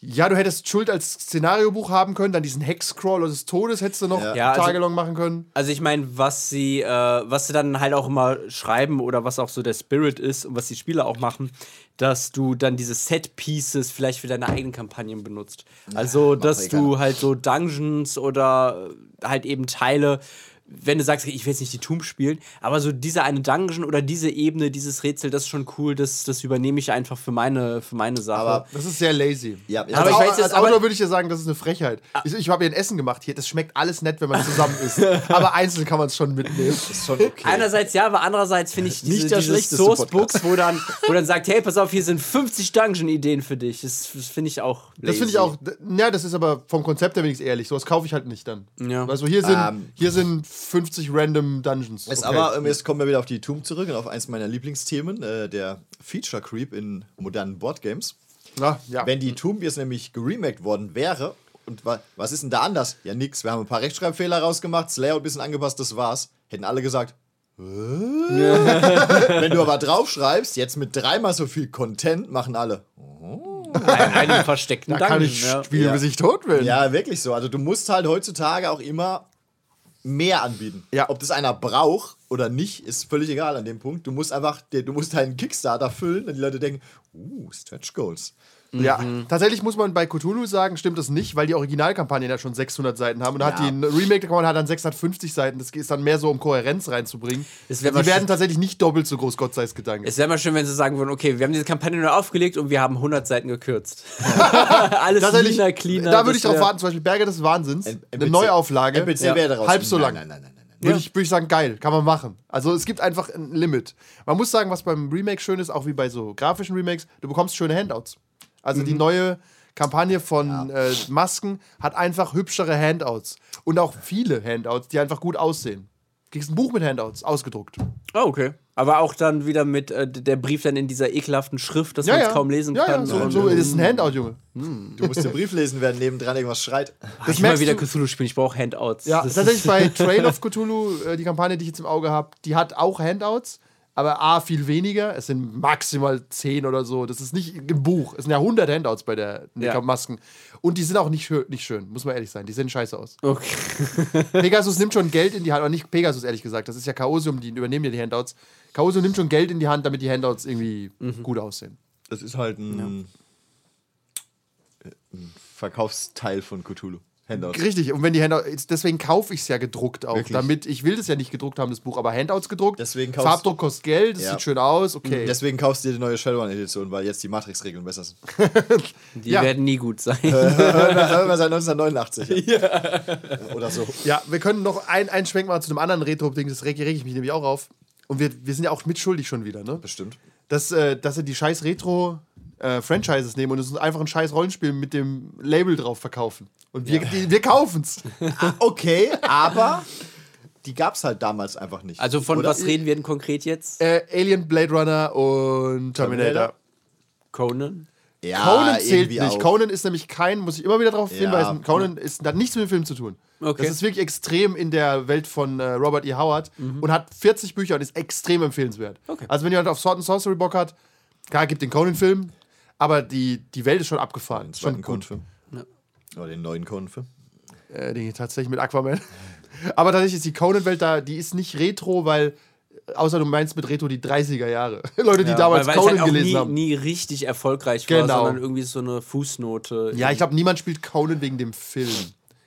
Ja, du hättest Schuld als Szenariobuch haben können, dann diesen Hexcrawl des Todes hättest du noch Ja. Ja, also- tagelang machen können. Also ich meine, was sie, äh, was sie dann halt auch immer schreiben oder was auch so der Spirit ist und was die Spieler auch machen, dass du dann diese Set-Pieces vielleicht für deine eigenen Kampagnen benutzt. Also, dass egal. du halt so Dungeons oder halt eben Teile, wenn du sagst, ich will jetzt nicht die Tomb spielen, aber so diese eine Dungeon oder diese Ebene, dieses Rätsel, das ist schon cool, das, das übernehme ich einfach für meine, für meine Sache. Aber Das ist sehr lazy. Ja, als, ja, aber ich Au- weiß jetzt- als Autor würde ich ja sagen, das ist eine Frechheit. Ich, ich habe hier ein Essen gemacht hier. Das schmeckt alles nett, wenn man zusammen isst. Aber einzeln kann man es schon mitnehmen. ist schon okay. Einerseits ja, aber andererseits finde ich Nicht diese, der diese schlechteste Sourcebooks, wo dann, wo dann sagt, hey, pass auf, hier sind 50 Dungeon-Ideen für dich. Das, das finde ich auch Das finde ich lazy. auch, ja, das ist aber vom Konzept her wenigstens ehrlich. Sowas kaufe ich halt nicht dann. Ja. Also hier sind, Ähm. hier sind 50 random Dungeons. Ist Okay. aber, ähm, jetzt kommen wir wieder auf die Tomb zurück und auf eins meiner Lieblingsthemen, äh, der Feature Creep in modernen Boardgames. Na, ja. Wenn die Tomb jetzt nämlich geremaked worden wäre Und wa was ist denn da anders? Ja, nix. Wir haben ein paar Rechtschreibfehler rausgemacht, das Layout ein bisschen angepasst, das war's. Hätten alle gesagt. Wenn du aber draufschreibst, jetzt mit dreimal so viel Content, machen alle. Ein, einen versteckten Da Dank. kann ich spielen, Ja. bis ich tot bin. Ja, wirklich so. Also du musst halt heutzutage auch immer mehr anbieten. Ja. Ob das einer braucht oder nicht, ist völlig egal an dem Punkt. Du musst einfach, du musst deinen Kickstarter füllen und die Leute denken, uh, Stretch Goals. Ja, tatsächlich muss man bei Cthulhu sagen, stimmt das nicht, weil die Originalkampagnen ja schon 600 Seiten haben und da hat Ja. die Remake-Kampagne hat dann 650 Seiten. Das ist dann mehr so, um Kohärenz reinzubringen. Es Die werden tatsächlich nicht doppelt so groß, Gott sei es Gedanke. Es wäre mal schön, wenn sie sagen würden, okay, wir haben diese Kampagne nur aufgelegt und wir haben 100 Seiten gekürzt. Alles Tatsächlich, leaner, cleaner. da würde ich drauf warten, zum Beispiel Berge des Wahnsinns, N- eine Neuauflage. NPC Ja. wäre daraus. Halb so lang. Nein, nein, nein, nein. nein. Würde ich, würd ich sagen, geil, kann man machen. Also es gibt einfach ein Limit. Man muss sagen, was beim Remake schön ist, auch wie bei so grafischen Remakes, du bekommst schöne Handouts. Also die neue Kampagne von äh, Masken hat einfach hübschere Handouts. Und auch viele Handouts, die einfach gut aussehen. Du kriegst ein Buch mit Handouts, ausgedruckt. Oh, okay. Aber auch dann wieder mit äh, der Brief dann in dieser ekelhaften Schrift, dass man es kaum lesen ja, kann. Ja, so, und, so ist ein Handout, Junge. Du musst den Brief lesen, während nebendran irgendwas schreit. ich will mal wieder Cthulhu spielen, ich brauche Handouts. Ja, Das tatsächlich ist- bei Trail of Cthulhu, äh, die Kampagne, die ich jetzt im Auge habe, die hat auch Handouts, aber A, viel weniger. Es sind maximal 10 oder so. Das ist nicht ein Buch. Es sind ja 100 Handouts bei der Ja. ja. Masken. Und die sind auch nicht, schön- nicht schön, muss man ehrlich sein. Die sehen scheiße aus. Okay. Pegasus nimmt schon Geld in die Hand, aber nicht Pegasus, ehrlich gesagt. Das ist ja Chaosium, die übernehmen ja die Handouts. Chaosium nimmt schon Geld in die Hand, damit die Handouts irgendwie Mhm. gut aussehen. Das ist halt ein, ein Verkaufsteil von Cthulhu. Handouts. Richtig, und wenn die Handouts, deswegen kaufe ich es ja gedruckt auch, Wirklich? damit, ich will das ja nicht gedruckt haben, das Buch, aber Handouts gedruckt. Deswegen kaufst- Farbdruck kostet Geld, das Ja. sieht schön aus, okay. Deswegen kaufst du dir die neue Shadowrun-Edition, weil jetzt die Matrix-Regeln besser sind. Die Ja. werden nie gut sein. Hören wir seit 1989. Ja. Oder so. Ja, wir können noch ein, einen Schwenk machen zu einem anderen Retro-Ding, das reg, reg ich mich nämlich auch auf. Und wir, wir sind ja auch mitschuldig schon wieder, ne? Bestimmt. Dass, äh, dass sie die scheiß Retro-Franchises nehmen und uns einfach ein scheiß Rollenspiel mit dem Label drauf verkaufen. Und wir, die, wir kaufen's. Ah, okay, aber die gab es halt damals einfach nicht. Also von Oder? was reden wir denn konkret jetzt? äh, Alien, Blade Runner und Terminator. Conan? Ja, Conan zählt nicht. auch. Conan ist nämlich kein, muss ich immer wieder darauf Ja. hinweisen, Conan ist, hat nichts mit dem Film zu tun. Okay. Das ist wirklich extrem in der Welt von äh, Robert E. Howard und hat 40 Bücher und ist extrem empfehlenswert. Okay. Also wenn jemand auf Sword and Sorcery Bock hat, klar, gibt den Conan-Film, aber die, die Welt ist schon abgefahren. Schon zweiten gut. Conan-Film. Oder den neuen Conan-Film. Äh, den tatsächlich mit Aquaman. aber tatsächlich ist die Conan-Welt da, die ist nicht retro, weil, äh, außer du meinst mit Retro die 30er Jahre. Leute, die damals weil, weil Conan es halt auch gelesen nie, haben. nie richtig erfolgreich war, Genau. sondern irgendwie so eine Fußnote. Ja, ich glaube, niemand spielt Conan wegen dem Film.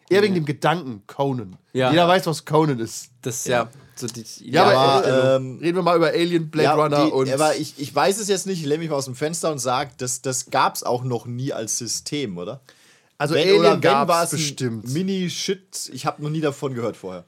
Eher wegen dem Gedanken Conan. Ja. Jeder weiß, was Conan ist. Das ja, so die Ja, aber, aber, äh, ähm, reden wir mal über Alien, Blade Runner die, und. aber ich, ich weiß es jetzt nicht, ich lehne mich mal aus dem Fenster und sage, das, das gab es auch noch nie als System, oder? Also Wenn Alien oder wenn war gab's es bestimmt. Mini-Shit, ich habe noch nie davon gehört vorher.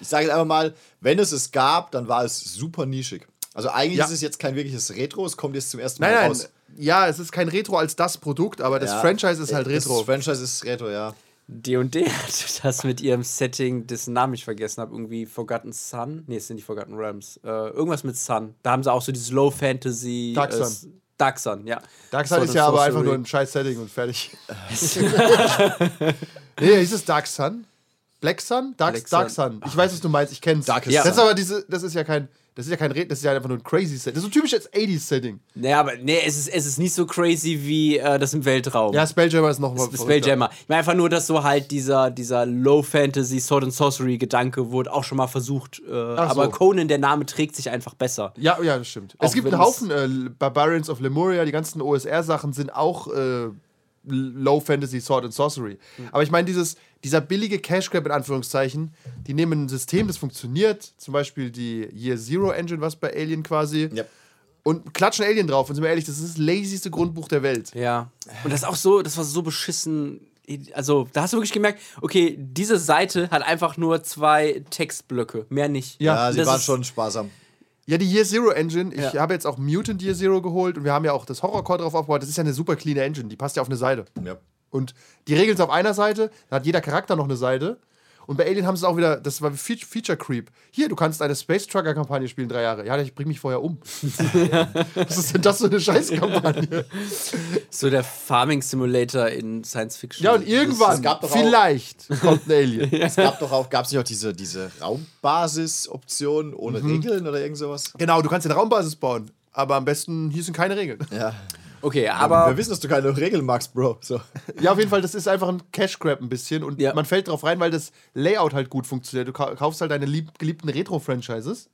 Ich sage jetzt einfach mal, wenn es es gab, dann war es super nischig. Also eigentlich Ja. ist es jetzt kein wirkliches Retro, es kommt jetzt zum ersten Mal Nein, nein. raus. Ja, es ist kein Retro als das Produkt, aber das Ja. Franchise ist halt Retro. Das Franchise ist Retro, ja. D&D hat das mit ihrem Setting, dessen Namen ich vergessen habe, irgendwie Forgotten Sun? Nee, es sind die Forgotten Realms. Äh, irgendwas mit Sun. Da haben sie auch so dieses Low Fantasy. Dark äh, Sun. Dark Sun, ja. Dark Sun Sword ist ja aber einfach nur ein scheiß Setting und fertig. nee, ist es Dark Sun? Black Sun? Dark, Black Dark Sun. Sun. Ich weiß, was du meinst. Ich kenn's. Darkest Ja. Das ist aber diese, das ist ja kein, das ist ja kein Red, das ist ja einfach nur ein crazy Setting. Das ist so typisches 80s Setting. Nee, aber nee, es ist, es ist nicht so crazy wie äh, das im Weltraum. Ja, Spelljammer ist nochmal Spelljammer. Ich meine einfach nur, dass so halt dieser, dieser Low-Fantasy Sword and Sorcery-Gedanke wurde auch schon mal versucht. Äh, aber so. Conan, der Name trägt sich einfach besser. Ja, ja, das stimmt. Auch es gibt einen Haufen äh, Barbarians of Lemuria, die ganzen OSR-Sachen sind auch äh, Low Fantasy Sword and Sorcery. Hm. Aber ich meine, dieses, dieser billige Cash Grab in Anführungszeichen, die nehmen ein System, das funktioniert, zum Beispiel die Year Zero Engine, was bei Alien quasi, Ja. und klatschen Alien drauf. Und sind wir ehrlich, das ist das lazyste Grundbuch der Welt. Ja. Und das ist auch so, das war so beschissen. Also, da hast du wirklich gemerkt, okay, diese Seite hat einfach nur zwei Textblöcke, mehr nicht. Ja, Ja, sie waren schon sparsam. Ja, die Year Zero Engine, ich Ja. habe jetzt auch Mutant Year Zero geholt und wir haben ja auch das Horrorcore drauf aufgebaut. Das ist ja eine super clean Engine, die passt ja auf eine Seite. Ja. Und die Regeln sind auf einer Seite, dann hat jeder Charakter noch eine Seite. Und bei Alien haben sie es auch wieder, das war Fe- Feature Creep. Hier, du kannst eine Space Trucker Kampagne spielen, drei Jahre. Ja, ich bring mich vorher um. Was ist denn das für eine Scheißkampagne? So der Farming Simulator in Science Fiction. Ja, und irgendwann, doch auch- vielleicht, kommt ein Alien. Es gab doch auch, gab es nicht auch diese, diese Raumbasis-Option ohne Regeln oder irgend sowas? Genau, du kannst eine Raumbasis bauen. Aber am besten, hier sind keine Regeln. Ja. Okay, Aber wir wissen, dass du keine Regeln magst, Bro. So. Ja, auf jeden Fall, das ist einfach ein Cash Grab ein bisschen und Ja. man fällt drauf rein, weil das Layout halt gut funktioniert. Du kau- kaufst halt deine lieb geliebten Retro-Franchises.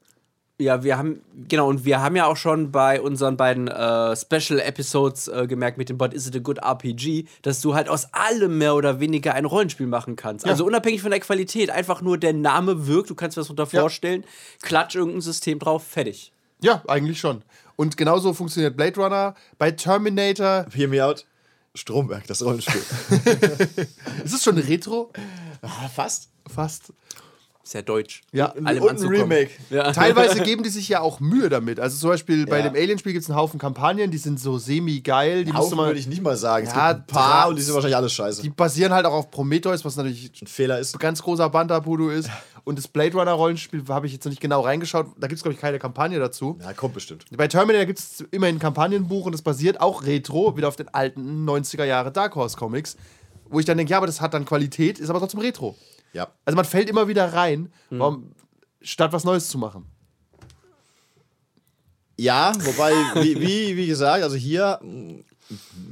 ja, wir haben genau und wir haben ja auch schon bei unseren beiden äh, Special Episodes äh, gemerkt mit dem But Is It a Good RPG, dass du halt aus allem mehr oder weniger ein Rollenspiel machen kannst. Also unabhängig von der Qualität, einfach nur der Name wirkt, du kannst dir was darunter Ja. vorstellen, klatsch irgendein System drauf, fertig. Ja, eigentlich schon. Und genauso funktioniert Blade Runner. Bei Terminator. Hear me out. Stromberg, das Rollenspiel. Ist es schon Retro? ah, fast. Sehr deutsch. Ja, Allem Und ein. Remake. Ja. Teilweise geben die sich ja auch Mühe damit. Also zum Beispiel bei Ja. dem Alien-Spiel gibt es einen Haufen Kampagnen, die sind so semi-geil. Die, Haufen würde ich nicht mal sagen. Es Ja, gibt ein paar und die sind wahrscheinlich alles scheiße. die basieren halt auch auf Prometheus, was natürlich ein Fehler ist. ein ganz großer Bandapudo ist. Und das Blade Runner-Rollenspiel habe ich jetzt noch nicht genau reingeschaut. Da gibt es, glaube ich, keine Kampagne dazu. Ja, kommt bestimmt. Bei Terminator gibt es immerhin ein Kampagnenbuch und das basiert auch retro, wieder auf den alten 90er Jahre Dark Horse Comics. Wo ich dann denke, ja, aber das hat dann Qualität, ist aber trotzdem retro. Ja. Also man fällt immer wieder rein, warum, statt was Neues zu machen. Ja, wobei, wie, wie, wie gesagt, also hier, mh,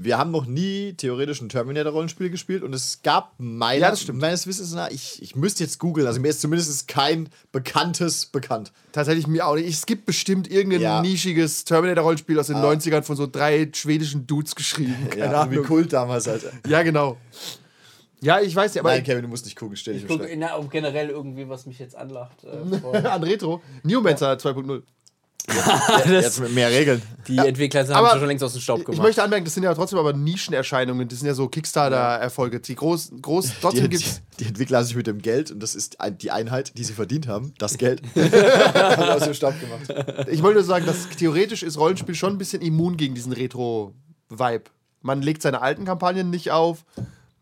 wir haben noch nie theoretisch ein Terminator-Rollenspiel gespielt und es gab meiner, Ja, das stimmt. meines Wissens nach, ich, ich müsste jetzt googeln, also mir ist zumindest kein bekanntes bekannt. Tatsächlich mir auch nicht. Es gibt bestimmt irgendein Ja. nischiges Terminator-Rollenspiel aus den 90ern von so drei schwedischen Dudes geschrieben. Keine Ja, wie Ahnung. Kult damals, Alter. Ja, genau. Ja, ich weiß nicht, aber Nein, Kevin, du musst nicht gucken, stell dich Ich gucke in- generell irgendwie, was mich jetzt anlacht. Äh, an Retro. Newmancer 2.0. Jetzt mit mehr Regeln. die Entwickler haben Aber sie schon längst aus dem Staub gemacht. Ich möchte anmerken, das sind ja trotzdem aber Nischenerscheinungen. Das sind ja so Kickstarter-Erfolge. Die groß, groß, Die, trotzdem die, gibt's. die Entwickler haben sich mit dem Geld, und das ist die Einheit, die sie verdient haben, das Geld, haben aus dem Staub gemacht. Ich wollte nur sagen, dass theoretisch ist Rollenspiel schon ein bisschen immun gegen diesen Retro-Vibe. Man legt seine alten Kampagnen nicht auf.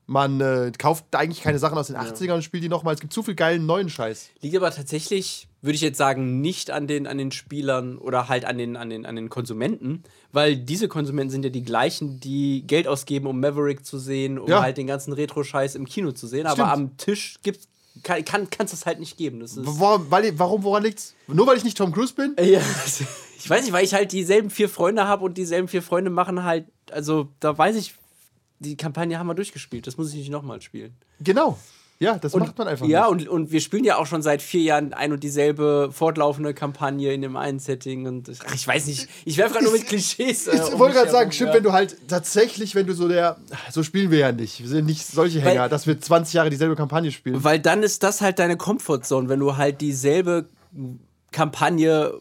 Man äh, kauft eigentlich keine Sachen aus den 80ern und spielt die nochmal. Es gibt zu viel geilen neuen Scheiß. Liegt aber tatsächlich, würde ich jetzt sagen, nicht an den, an den Spielern oder halt an den, an, den, an den Konsumenten, weil diese Konsumenten sind ja die gleichen, die Geld ausgeben, um Maverick zu sehen, um Ja. halt den ganzen Retro-Scheiß im Kino zu sehen. Stimmt. Aber am Tisch gibt's, kann es kann, es halt nicht geben. Das ist, Warum, weil, warum woran liegt's? Nur weil ich nicht Tom Cruise bin? ja, ich weiß nicht, weil ich halt dieselben vier Freunde habe und dieselben vier Freunde machen halt, also da weiß ich, die Kampagne haben wir durchgespielt. Das muss ich nicht nochmal spielen. Genau. Ja, das macht man einfach Ja, nicht. und, und wir spielen ja auch schon seit vier Jahren ein und dieselbe fortlaufende Kampagne in dem einen Setting. Und ach, ich weiß nicht, ich werfe gerade nur mit Klischees. äh, Ich um wollte gerade sagen, stimmt, ja. wenn du halt tatsächlich, wenn du so der, so spielen wir ja nicht. Wir sind nicht solche Weil- Hänger, dass wir 20 Jahre dieselbe Kampagne spielen. Weil dann ist das halt deine Comfortzone, wenn du halt dieselbe Kampagne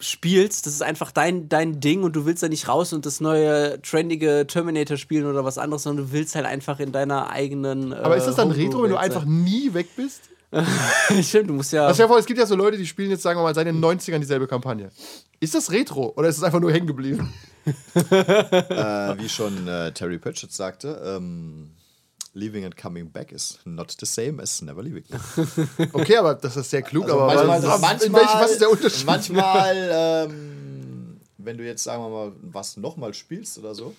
spielst, das ist einfach dein, dein Ding und du willst da nicht raus und das neue trendige Terminator spielen oder was anderes, sondern du willst halt einfach in deiner eigenen. Aber ist das dann Retro, wenn du sein. einfach nie weg bist? Stimmt, du musst ja. Also es gibt ja so Leute, die spielen jetzt, sagen wir mal, seit den 90ern dieselbe Kampagne. Ist das Retro oder ist es einfach nur hängen geblieben? äh, wie schon äh, Terry Pratchett sagte, ähm, Leaving and coming back is not the same as never leaving. Okay, aber das ist sehr klug, aber Also manchmal, was, manchmal, in welchem, was ist der Unterschied? Manchmal, ähm, wenn du jetzt, sagen wir mal, was nochmal spielst oder so,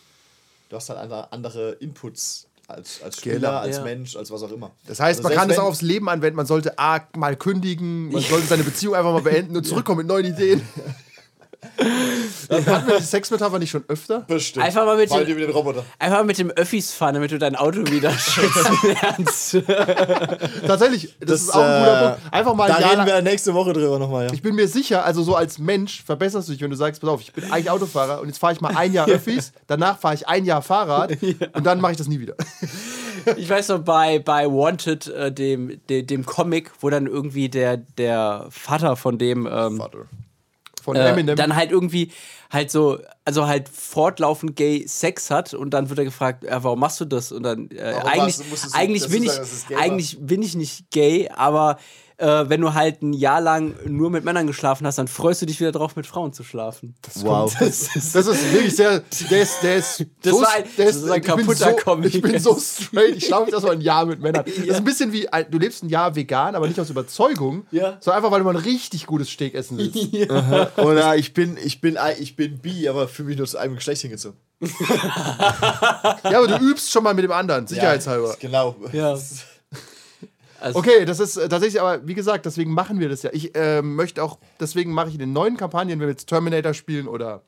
du hast halt andere, andere Inputs als, als Spieler, Genau. als Ja. Mensch, als was auch immer. Das heißt, Also man kann es auch aufs Leben anwenden. Man sollte A, mal kündigen, man sollte seine Beziehung einfach mal beenden und zurückkommen mit neuen Ideen. Hatten wir die Sexmetapher nicht schon öfter? Bestimmt. Einfach mal mit allem dem- den Roboter. Einfach mit dem Öffis fahren, damit du dein Auto wieder schützen lernst. Tatsächlich, das, Das, ist auch ein guter äh, Punkt. Einfach mal Da ein Jahr reden wir nächste Woche drüber nochmal, ja. Ich bin mir sicher, also so als Mensch verbesserst du dich, wenn du sagst, pass auf, ich bin eigentlich Autofahrer und jetzt fahre ich mal ein Jahr Öffis, danach fahre ich ein Jahr Fahrrad und dann mache ich das nie wieder. Ich weiß noch, bei, bei Wanted, äh, dem, de, dem Comic, wo dann irgendwie der, der Vater von dem ähm, Vater. Von äh, Eminem. dann halt irgendwie halt so, also halt fortlaufend gay Sex hat und dann wird er gefragt, ja, warum machst du das? Und dann, äh, eigentlich, eigentlich, bin ich, eigentlich bin ich nicht gay, aber äh, wenn du halt ein Jahr lang nur mit Männern geschlafen hast, dann freust du dich wieder drauf, mit Frauen zu schlafen. Wow. Das ist wirklich sehr. Der ist. Der ist Das so, war ein- der das ist, ist ein ich bin kaputter so, Comic. Ich bin so straight. Ich schlafe jetzt erstmal ein Jahr mit Männern. Das ist ein bisschen wie. Du lebst ein Jahr vegan, aber nicht aus Überzeugung, Ja. sondern einfach, weil du mal ein richtig gutes Steak essen willst. Oder ich bin, ich bin, ich bin bi, aber fühle mich nur zu einem Geschlecht hingezogen. Ja, aber du übst schon mal mit dem anderen, sicherheitshalber. Genau. Ja. Also, Okay, das ist äh, tatsächlich, aber wie gesagt, deswegen machen wir das ja. Ich äh, möchte auch, deswegen mache ich in den neuen Kampagnen, wenn wir jetzt Terminator spielen oder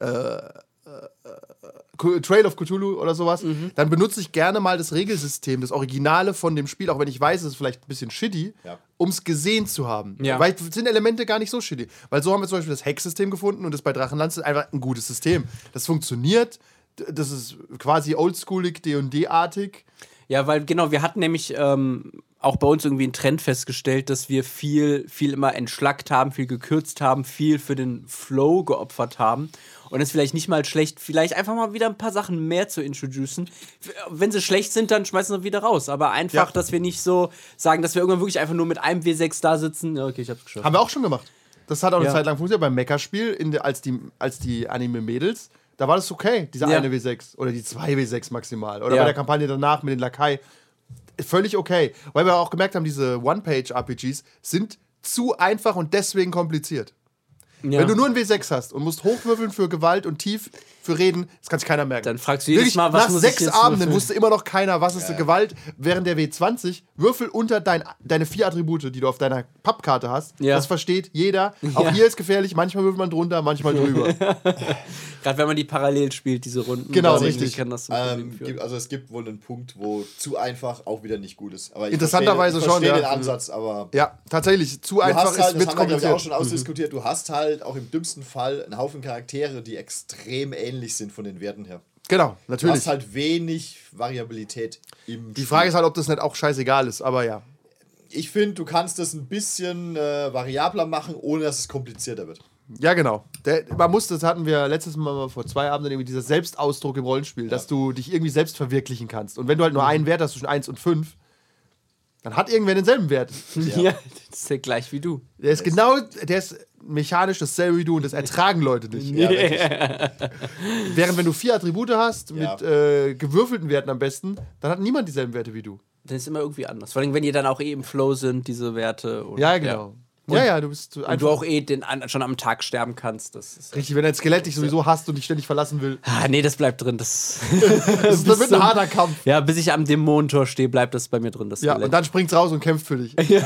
äh, äh, äh, Trail of Cthulhu oder sowas, Mhm. dann benutze ich gerne mal das Regelsystem, das Originale von dem Spiel, auch wenn ich weiß, es ist vielleicht ein bisschen shitty, Ja. um es gesehen zu haben. Ja. Weil sind Elemente gar nicht so shitty. Weil so haben wir zum Beispiel das Hack-System gefunden und das bei Drachenlands ist einfach ein gutes System. Das funktioniert, das ist quasi oldschoolig, D&D-artig. Ja, weil genau, wir hatten nämlich ähm, auch bei uns irgendwie einen Trend festgestellt, dass wir viel, viel immer entschlackt haben, viel gekürzt haben, viel für den Flow geopfert haben. Und es ist vielleicht nicht mal schlecht, vielleicht einfach mal wieder ein paar Sachen mehr zu introducen. Wenn sie schlecht sind, dann schmeißen wir wieder raus. Aber einfach, Ja. dass wir nicht so sagen, dass wir irgendwann wirklich einfach nur mit einem W6 da sitzen. Ja, okay, ich hab's geschafft. Haben wir auch schon gemacht. Das hat auch eine Ja. Zeit lang funktioniert beim der- als die, als die Anime-Mädels. Da war das okay, diese Ja. eine W6 oder die zwei W6 maximal. Oder Ja. bei der Kampagne danach mit den Lakai. Völlig okay. Weil wir auch gemerkt haben, diese One-Page-RPGs sind zu einfach und deswegen kompliziert. Ja. Wenn du nur ein W6 hast und musst hochwürfeln für Gewalt und tief für Reden, das kann sich keiner merken. Dann fragst du jedes Wirklich, Mal, was nach muss ich sechs jetzt Abenden würfeln? wusste immer noch keiner, was ist Gewalt. Während der W20 würfel unter dein, deine vier Attribute, die du auf deiner Pappkarte hast. Ja. Das versteht jeder. Auch Ja. hier ist gefährlich. Manchmal würfelt man drunter, manchmal drüber. Gerade wenn man die parallel spielt, diese Runden. Genau, richtig. Kann das Ähm, also es gibt wohl einen Punkt, wo zu einfach auch wieder nicht gut ist. Aber ich Interessanterweise verstehe, ich schon, verstehe ja. den Ansatz, aber ja, tatsächlich. Zu du einfach hast ist halt, das haben wir glaube ich auch schon ausdiskutiert, du hast halt auch im dümmsten Fall einen Haufen Charaktere, die extrem ähnlich sind von den Werten her. Genau, Du natürlich. hast halt wenig Variabilität im Die Frage ist halt, ob das nicht auch scheißegal ist, aber ja. Ich finde, du kannst das ein bisschen äh, variabler machen, ohne dass es komplizierter wird. Ja, genau. Der, man muss, das hatten wir letztes Mal vor zwei Abenden irgendwie dieser Selbstausdruck im Rollenspiel, dass du dich irgendwie selbst verwirklichen kannst. Und wenn du halt nur einen Wert hast zwischen 1 und 5, dann hat irgendwer denselben Wert. ja. das ist ja gleich wie du. Der ist genau, der ist mechanisch dasselbe wie du und das ertragen Leute nicht. Während wenn du vier Attribute hast, Ja. mit äh, gewürfelten Werten am besten, dann hat niemand dieselben Werte wie du. Das ist immer irgendwie anders. Vor allem, wenn ihr dann auch eh im Flow sind, diese Werte. Und, Ja, genau. Ja, ja, du bist Und einfach du auch eh den, an, schon am Tag sterben kannst. Das ist, richtig, wenn dein Skelett dich sowieso hasst und dich ständig verlassen will. ah, nee, das bleibt drin. Das, Das, das wird ein harter Kampf. ja, bis ich am Dämonentor stehe, bleibt das bei mir drin. Das Ja, Skelett. und dann springt's raus und kämpft für dich. ja,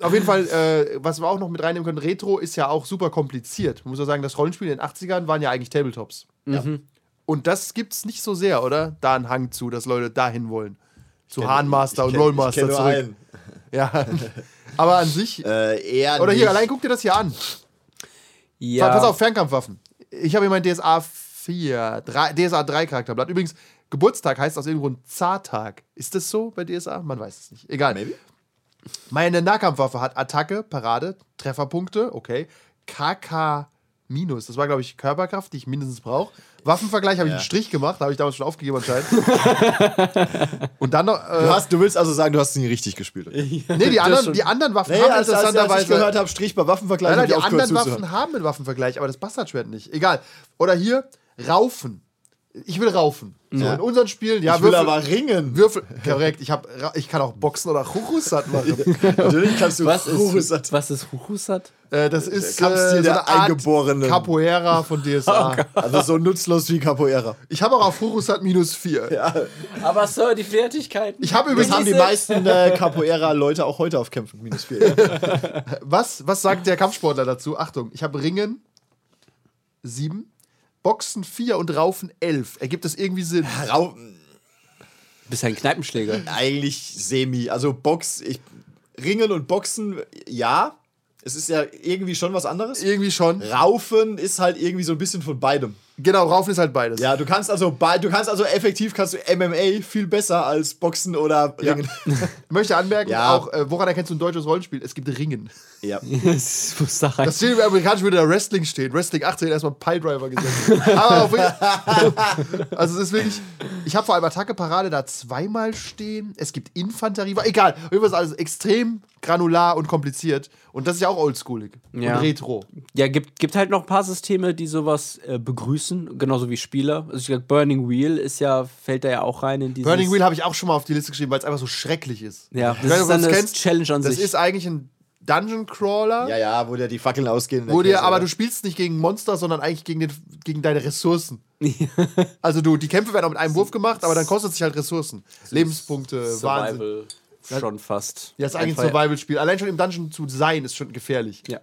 auf jeden Fall, äh, was wir auch noch mit reinnehmen können, Retro ist ja auch super kompliziert. Man muss ja sagen, das Rollenspiel in den 80ern waren ja eigentlich Tabletops. Und das gibt's nicht so sehr, oder? Da einen Hang zu, dass Leute dahin wollen. Zu Hahnmaster und Rollmaster kenn nur zurück. einen. Ja. Aber an sich. Äh, eher oder hier, nicht. allein guck dir das hier an. ja. Pass auf, Fernkampfwaffen. Ich habe hier mein DSA 4, 3, DSA 3 Charakterblatt. Übrigens, Geburtstag heißt aus irgendeinem Grund Zartag. Ist das so bei DSA? Man weiß es nicht. Egal. Maybe? Meine Nahkampfwaffe hat Attacke, Parade, Trefferpunkte, okay. KK minus, das war glaube ich Körperkraft, die ich mindestens brauche. Waffenvergleich habe ich Ja. einen Strich gemacht, habe ich damals schon aufgegeben anscheinend. Und dann noch, Du, äh, hast, du willst also sagen, du hast nie richtig gespielt. nee, die anderen, die anderen Waffen Nee, haben als, als, als ich interessanterweise... gehört habe, Strich bei Waffenvergleich, Nein, nein, die anderen zuzuhören. Waffen haben einen Waffenvergleich, aber das Bastardschwert nicht. Egal. Oder hier, Raufen. Ich will raufen. So, Ja. in unseren Spielen, ja, ich will Würfel, aber ringen. Würfel, korrekt, ich, hab, ich kann auch Boxen oder Churusat machen. Natürlich kannst du was, Chorusat. ist, was ist Huchusat? äh, das ist Kampfstil äh, so der eine Art Eingeborenen. Capoeira von DSA. Also so nutzlos wie Capoeira. ich habe auch auf Churusat minus 4. Aber Sir, die Fertigkeiten. Ich habe Das übrigens, haben die meisten äh, Capoeira-Leute auch heute auf Kämpfen. Minus 4. was, was sagt der Kampfsportler dazu? Achtung, ich habe Ringen 7, Boxen 4 und Raufen 11. Ergibt das irgendwie Sinn? Rau bist ein Kneipenschläger. eigentlich semi. Also Box, ich, Ringen und Boxen, ja. Es ist ja irgendwie schon was anderes. Irgendwie schon. Raufen ist halt irgendwie so ein bisschen von beidem. Genau, Raufen ist halt beides. Ja, du kannst also du kannst also effektiv kannst du MMA viel besser als Boxen oder Ja. Ringen. Ich möchte anmerken, Ja. auch, äh, woran erkennst du ein deutsches Rollenspiel? Es gibt Ringen. Ja. das muss da rein. Das steht im Amerikanischen würde da Wrestling stehen. Wrestling 18 erstmal Piledriver gesetzt. Aber wirklich, also es ist wirklich, ich habe vor allem Attacke Parade da zweimal stehen. Es gibt Infanterie, egal. Irgendwas alles extrem granular und kompliziert. Und das ist ja auch oldschoolig Ja. und retro. Ja, gibt, gibt halt noch ein paar Systeme, die sowas äh, begrüßen, genauso wie Spieler. Also ich glaube, Burning Wheel ist ja, fällt da ja auch rein in dieses. Burning Wheel habe ich auch schon mal auf die Liste geschrieben, weil es einfach so schrecklich ist. Ja, das ist das eine kennst. Challenge an Das sich. ist eigentlich ein Dungeon Crawler. ja, ja, wo dir die Fackeln ausgehen. Wo dir, Käse, aber oder? du spielst nicht gegen Monster, sondern eigentlich gegen, den, gegen deine Ressourcen. also du, die Kämpfe werden auch mit einem Wurf gemacht, aber dann kostet es sich halt Ressourcen. Lebenspunkte, Wahnsinn. Survival schon fast. Ja, das ist eigentlich ein Survival-Spiel. Allein schon im Dungeon zu sein, ist schon gefährlich. Ja.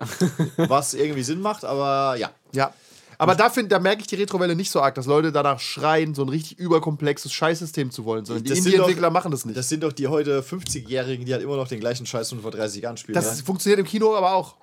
was irgendwie Sinn macht, aber ja. Ja. Aber da, find, da merke ich die Retrowelle nicht so arg, dass Leute danach schreien, so ein richtig überkomplexes Scheißsystem zu wollen. Sondern die Das sind Indie-Entwickler machen das nicht. Das sind doch die heute 50-Jährigen, die halt immer noch den gleichen Scheiß von vor 30 Jahren spielen. Das ja? funktioniert im Kino aber auch.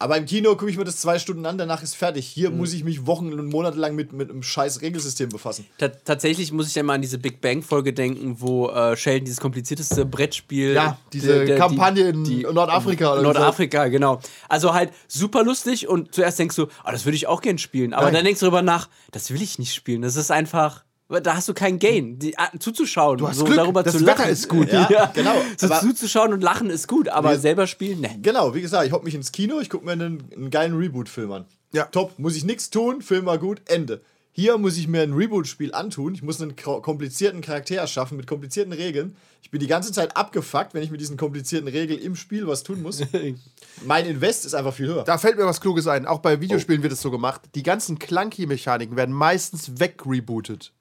Aber im Kino gucke ich mir das zwei Stunden an, danach ist fertig. Hier Mhm. muss ich mich Wochen und Monate lang mit, mit einem scheiß Regelsystem befassen. Ta tatsächlich muss ich ja mal an diese Big Bang-Folge denken, wo äh, Sheldon dieses komplizierteste Brettspiel. Ja, diese Kampagne in Nordafrika oder so. Nordafrika, genau. Also halt super lustig und zuerst denkst du, ah, das würde ich auch gern spielen. Aber Nein. dann denkst du darüber nach, das will ich nicht spielen. Das ist einfach. Da hast du keinen Gain, die, ah, zuzuschauen, Du hast so Glück, darüber das zu Wetter lachen. ist gut. Ja, genau. So Aber- zuzuschauen und lachen ist gut, aber Wir- selber spielen, ne. Genau, wie gesagt, ich hocke mich ins Kino, ich gucke mir einen, einen geilen Reboot-Film an. Ja. Top, muss ich nichts tun, Film war gut, Ende. Hier muss ich mir ein Reboot-Spiel antun. Ich muss einen komplizierten Charakter erschaffen mit komplizierten Regeln. Ich bin die ganze Zeit abgefuckt, wenn ich mit diesen komplizierten Regeln im Spiel was tun muss. mein Invest ist einfach viel höher. Da fällt mir was Kluges ein. Auch bei Videospielen wird es so gemacht. Die ganzen Clunky-Mechaniken werden meistens wegrebootet.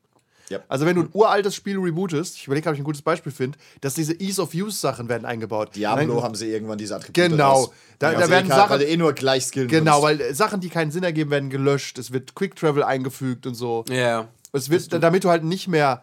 Ja. Also wenn du ein uraltes Spiel rebootest, ich überlege, ob ich ein gutes Beispiel finde, dass diese Ease-of-Use-Sachen werden eingebaut. Diablo Dann- haben sie irgendwann diese Attribute Genau. raus. Da- da werden eh Sachen- Weil du eh nur gleich skillen Genau, kannst. weil Sachen, die keinen Sinn ergeben, werden gelöscht. Es wird Quick Travel eingefügt und so. Ja. Es wird, damit du halt nicht mehr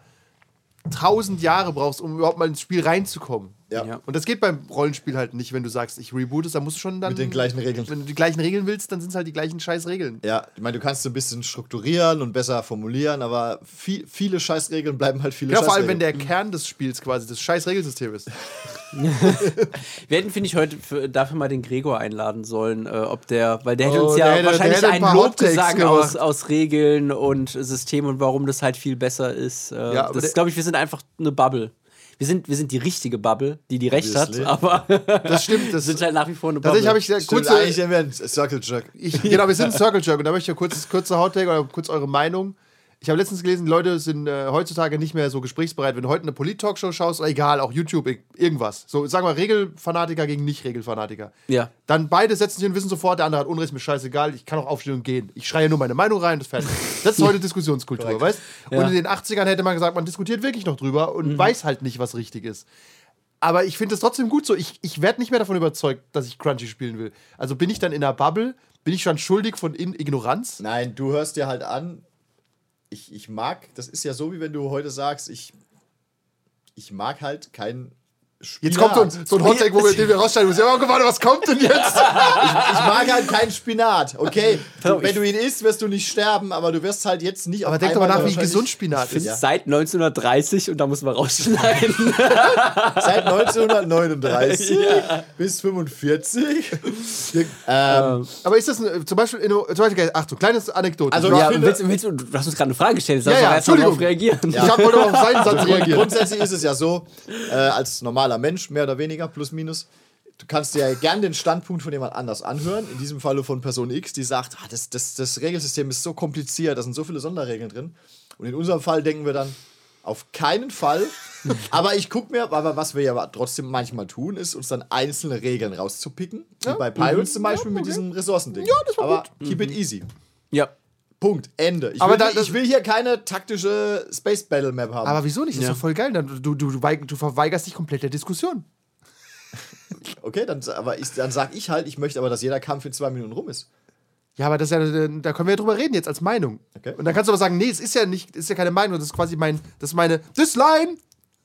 tausend Jahre brauchst, um überhaupt mal ins Spiel reinzukommen. Ja. Ja. Und das geht beim Rollenspiel halt nicht, wenn du sagst, ich reboot es, dann musst du schon dann. Mit den gleichen Regeln. Wenn du die gleichen Regeln willst, dann sind es halt die gleichen scheiß Regeln. Ja, ich meine, du kannst ein bisschen strukturieren und besser formulieren, aber viel, viele Scheißregeln bleiben halt viele Ja, vor allem, wenn Scheißregeln. der Kern des Spiels quasi das scheiß Regelsystem ist. Wir hätten, finde ich, heute für, dafür mal den Gregor einladen sollen, äh, ob der, weil der hätte Oh, uns ja hätte- der wahrscheinlich ein Lob gesagt aus, aus Regeln und System und warum das halt viel besser ist. Äh, Ja, das der- glaube ich, wir sind einfach eine Bubble. Wir sind, wir sind die richtige Bubble, die die recht hat, Obviously. aber Das stimmt. Das sind halt nach wie vor eine Bubble. Tatsächlich habe ich kurze. eigentlich wäre ein Circle Jerk. Ich, genau, wir sind ein Circle Jerk und da möchte ich ja kurz, kurze Hot-Take oder kurz eure Meinung. Ich habe letztens gelesen, Leute sind äh, heutzutage nicht mehr so gesprächsbereit. Wenn du heute eine Polit-Talkshow schaust, oder egal, auch YouTube, ir- irgendwas. So, sagen wir Regelfanatiker gegen Nicht-Regelfanatiker. Ja. Dann beide setzen sich und wissen sofort, der andere hat Unrecht, mir scheißegal, ich kann auch aufstehen und gehen. Ich schreie nur meine Meinung rein, das ist fertig. Das ist heute Diskussionskultur, weißt Und Ja. in den 80ern hätte man gesagt, man diskutiert wirklich noch drüber und weiß halt nicht, was richtig ist. Aber ich finde es trotzdem gut so. Ich, ich werde nicht mehr davon überzeugt, dass ich Crunchy spielen will. Also bin ich dann in einer Bubble, bin ich schon schuldig von in Ignoranz? Nein, du hörst dir halt an, ich, ich mag, das ist ja so, wie wenn du heute sagst, ich, ich mag halt kein Jetzt Spinat. kommt so ein, so ein Hottag, wo wir, den wir rausstellen müssen. Ja, oh, warte, was kommt denn jetzt? Ich mag halt keinen Spinat, okay? Auf, wenn ich- du ihn isst, wirst du nicht sterben, aber du wirst halt jetzt nicht Aber auf denk doch mal nach, wie gesund Spinat ist. Ja. Seit 1930 und da muss man rausschneiden. Seit 1939 bis 45. ähm, Aber ist das ein, zum Beispiel, in, zum Beispiel, Achtung, kleines Anekdote. Also, ich, ja, finde- willst, willst, du du hast uns gerade eine Frage gestellt, jetzt Ja, darfst du ja, auch mal darauf Entschuldigung. reagieren. ich hab wollte auf seinen Satz reagieren. Grundsätzlich ist es ja so, äh, als normaler Mensch, mehr oder weniger, plus minus, du kannst dir ja gern den Standpunkt von jemand anders anhören, in diesem Falle von Person X, die sagt, ah, das, das, das Regelsystem ist so kompliziert, da sind so viele Sonderregeln drin. Und in unserem Fall denken wir dann, auf keinen Fall. aber ich gucke mir, aber was wir ja trotzdem manchmal tun, ist uns dann einzelne Regeln rauszupicken. Wie bei Pirates zum Beispiel mit diesem Ressourcending. Ja, das war aber keep it easy. Ja. Punkt. Ende. Ich, Aber will, da- nicht- ich will hier keine taktische Space Battle Map haben. Aber wieso nicht? Das ist Ja. doch voll geil. Dann, du, du, du, weig- du verweigerst dich komplett der Diskussion. Okay, dann, aber ich, dann sag ich halt, ich möchte aber, dass jeder Kampf in zwei Minuten rum ist. Ja, aber das ist ja, da können wir ja drüber reden jetzt als Meinung. Okay. Und dann kannst du aber sagen, nee, es ist ja nicht, ist ja keine Meinung, das ist quasi mein, das ist meine, this line.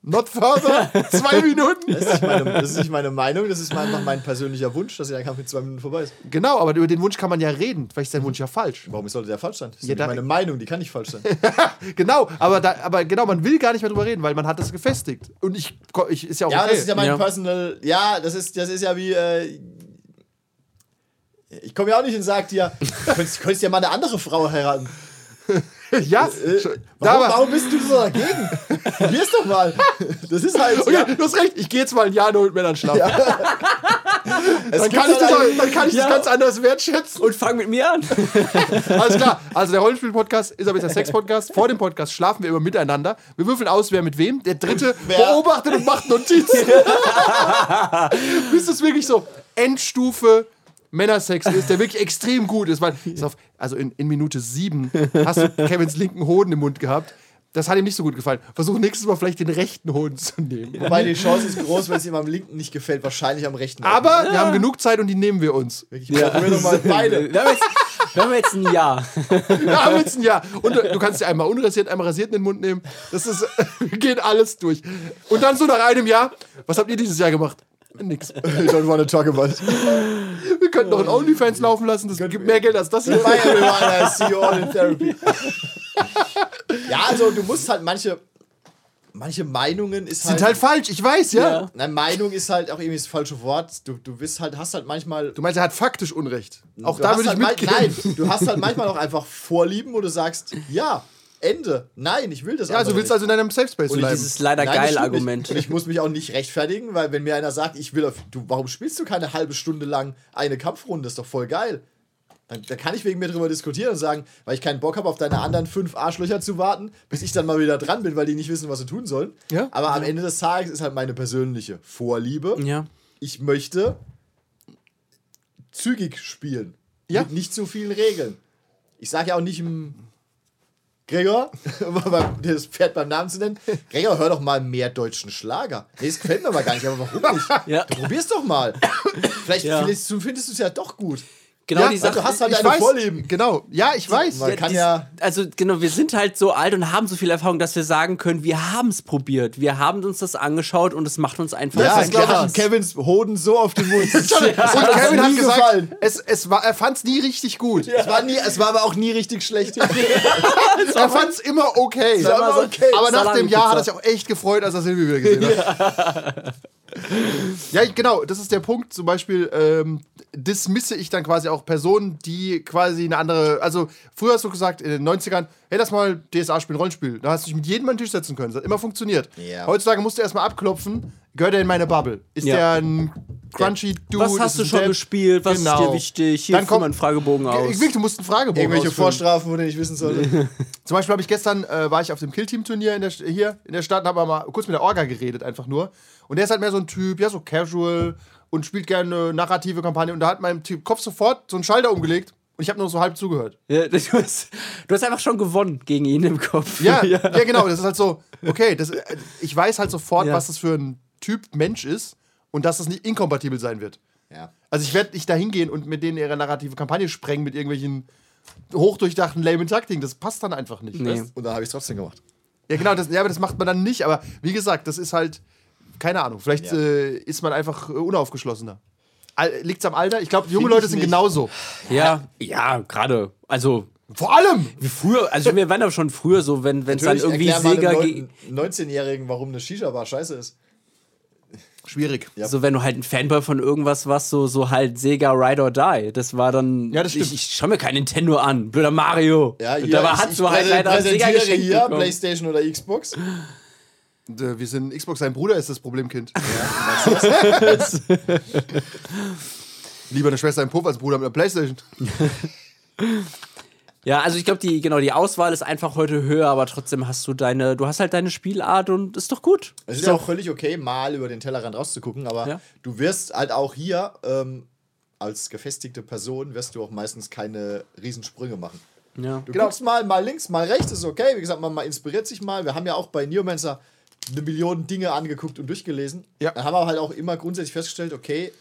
Not further. Zwei Minuten. Das ist, nicht meine, das ist nicht meine Meinung, das ist einfach mein persönlicher Wunsch, dass der Kampf in zwei Minuten vorbei ist. Genau, aber über den Wunsch kann man ja reden. Vielleicht ist dein Wunsch ja falsch. Warum sollte der falsch sein? Das ist Ja, meine Meinung, die kann nicht falsch sein. Genau, aber, da, aber genau, man will gar nicht mehr drüber reden, weil man hat das gefestigt. Und ich, ich ist ja auch Ja, okay. das ist ja mein Ja. Personal. Ja, das ist, das ist ja wie. Äh, ich komme ja auch nicht und sag dir, du könntest, könntest ja mal eine andere Frau heiraten. ja, Äh, schon- warum, aber- warum bist du so dagegen? Probier's doch mal. Das ist halt. Okay, Ja, du hast recht, ich gehe jetzt mal ein Jahr nur mit Männern schlafen. es Dann kann ich, das, dann kann ich Ja. das ganz anders wertschätzen. Und fang mit mir an. Alles klar. Also der Rollenspiel-Podcast ist aber jetzt der Sex-Podcast. Vor dem Podcast schlafen wir immer miteinander. Wir würfeln aus, wer mit wem. Der dritte Wer- beobachtet und macht Notizen. Bis es wirklich so Endstufe Männersex ist, der wirklich extrem gut ist. Weil, also in, in Minute sieben hast du Kevins linken Hoden im Mund gehabt. Das hat ihm nicht so gut gefallen. Versuch nächstes Mal vielleicht den rechten Hoden zu nehmen. Wobei die Chance ist groß, wenn es ihm am linken nicht gefällt, wahrscheinlich am rechten. Aber wir haben genug Zeit und die nehmen wir uns. ich probiere doch mal beide. Wir haben jetzt, wir haben jetzt ein Jahr. Wir haben jetzt ein Jahr. Und du, du kannst dir einmal unrasiert, einmal rasiert in den Mund nehmen. Das ist, wir gehen alles durch. Und dann so nach einem Jahr, was habt ihr dieses Jahr gemacht? Nix. I don't wanna talk about it. Wir könnten noch ein OnlyFans laufen lassen, das gibt mehr Geld als das hier. I see you all in therapy. Ja, also du musst halt manche, manche Meinungen ist Sind halt falsch, ich weiß, ja. Ja. Nein, Meinung ist halt auch irgendwie das falsche Wort. Du, du bist halt, hast halt manchmal. Du meinst, er hat faktisch Unrecht. Auch du da würde ich halt mal- mitgehen. Nein, du hast halt manchmal auch einfach Vorlieben, wo du sagst, ja, Ende. Nein, ich will das Ja, also andere willst nicht. also in deinem Safe Space Und bleiben. dieses leider Nein, das geil Argument. Nicht. Und ich muss mich auch nicht rechtfertigen, weil wenn mir einer sagt, ich will auf, du, warum spielst du keine halbe Stunde lang eine Kampfrunde? ist doch voll geil. Dann, dann kann ich wegen mir drüber diskutieren und sagen, weil ich keinen Bock habe, auf deine anderen fünf Arschlöcher zu warten, bis ich dann mal wieder dran bin, weil die nicht wissen, was sie tun sollen. Ja. Aber am Ende des Tages ist halt meine persönliche Vorliebe. Ja. Ich möchte zügig spielen. Ja. Mit nicht zu vielen Regeln. Ich sage ja auch nicht im Gregor, um das Pferd beim Namen zu nennen, Gregor, hör doch mal mehr deutschen Schlager. Nee, das gefällt mir aber gar nicht, aber warum nicht? Ja. Du probier's doch mal. Vielleicht Ja. du findest du es ja doch gut. Genau ja, die Sache. du hast halt ich weiß, Vorlieben. Genau, ja, ich weiß. Man kann dies- ja. Also genau, wir sind halt so alt und haben so viel Erfahrung, dass wir sagen können, wir haben es probiert. Wir haben uns das angeschaut und es macht uns einfach Ja, ich glaube, ich Kevins Hoden so auf den Mund. Und Kevin hat gesagt, gefallen. es, es war, er fand es nie richtig gut. Es war, nie, es war aber auch nie richtig schlecht. Er fand es immer okay. war okay. Aber nach dem Jahr hat er sich auch echt gefreut, als er Silvi wieder gesehen hat. Ja, genau, das ist der Punkt. Zum Beispiel ähm, dismisse ich dann quasi auch Personen, die quasi eine andere. Also, früher hast du gesagt, in den 90ern, hey, lass mal DSA spielen, Rollenspiel. Da hast du dich mit jedem an den Tisch setzen können. Das hat immer funktioniert. Ja. Heutzutage musst du erstmal abklopfen, gehört er in meine Bubble? Ist Ja. der ein crunchy Dude? Was Ist hast du schon Depp? gespielt? Was ist Genau. dir wichtig? Hier Dann kommt- einen Fragebogen aus. Ich will, du musst einen Fragebogen Irgendwelche ausfüllen. Vorstrafen, wo du nicht wissen sollte. Zum Beispiel habe ich gestern, äh, war ich auf dem Killteam-Turnier in der, hier in der Stadt und habe mal kurz mit der Orga geredet, einfach nur. Und der ist halt mehr so ein Typ, ja, so casual und spielt gerne narrative Kampagne. Und da hat mein Typ Kopf sofort so einen Schalter umgelegt und ich habe nur so halb zugehört. Ja, du, hast, du hast einfach schon gewonnen gegen ihn im Kopf. Ja, ja, genau. Das ist halt so, okay, das, äh, ich weiß halt sofort, Ja. was das für ein Typ Mensch ist und dass das nicht inkompatibel sein wird. Ja. Also ich werde nicht da hingehen und mit denen ihre narrative Kampagne sprengen mit irgendwelchen hochdurchdachten lame Taktiken. Das passt dann einfach nicht. Nee. weißt? Und dann habe ich es trotzdem gemacht. Ja, genau, das, ja, aber das macht man dann nicht. Aber wie gesagt, das ist halt, keine Ahnung, vielleicht Ja. äh, ist man einfach äh, unaufgeschlossener. Liegt es am Alter? Ich glaube, junge Find Leute sind nicht. genauso. Ja, ja, gerade. Also, Vor allem! wie früher, also wir waren aber schon früher so, wenn es dann irgendwie Sega einem ge- Neun- 19-Jährigen, warum eine Shisha-Bar scheiße ist. Schwierig. Ja. So, wenn du halt ein Fanboy von irgendwas warst, so, so halt Sega Ride or Die. Das war dann. Ja, das stimmt. Ich, ich schau mir kein Nintendo an. Blöder Mario. Ja, Und hier, da war, ich, hast ich du halt leider ein Sega geschenkt hier, bekommen. Playstation oder Xbox. Und, äh, wir sind Xbox, sein Bruder ist das Problemkind. Lieber eine Schwester im Puff als Bruder mit einer Playstation. Ja, also ich glaube, die, genau, die Auswahl ist einfach heute höher, aber trotzdem hast du deine, du hast halt deine Spielart und ist doch gut. Es ist ja auch völlig okay, mal über den Tellerrand rauszugucken, aber Ja. du wirst halt auch hier ähm, als gefestigte Person wirst du auch meistens keine Riesensprünge machen. Ja. Du guckst mal, mal links, mal rechts, ist okay. Wie gesagt, man, man inspiriert sich mal. Wir haben ja auch bei Neomancer eine Million Dinge angeguckt und durchgelesen. Ja. Dann haben wir halt auch immer grundsätzlich festgestellt, okay,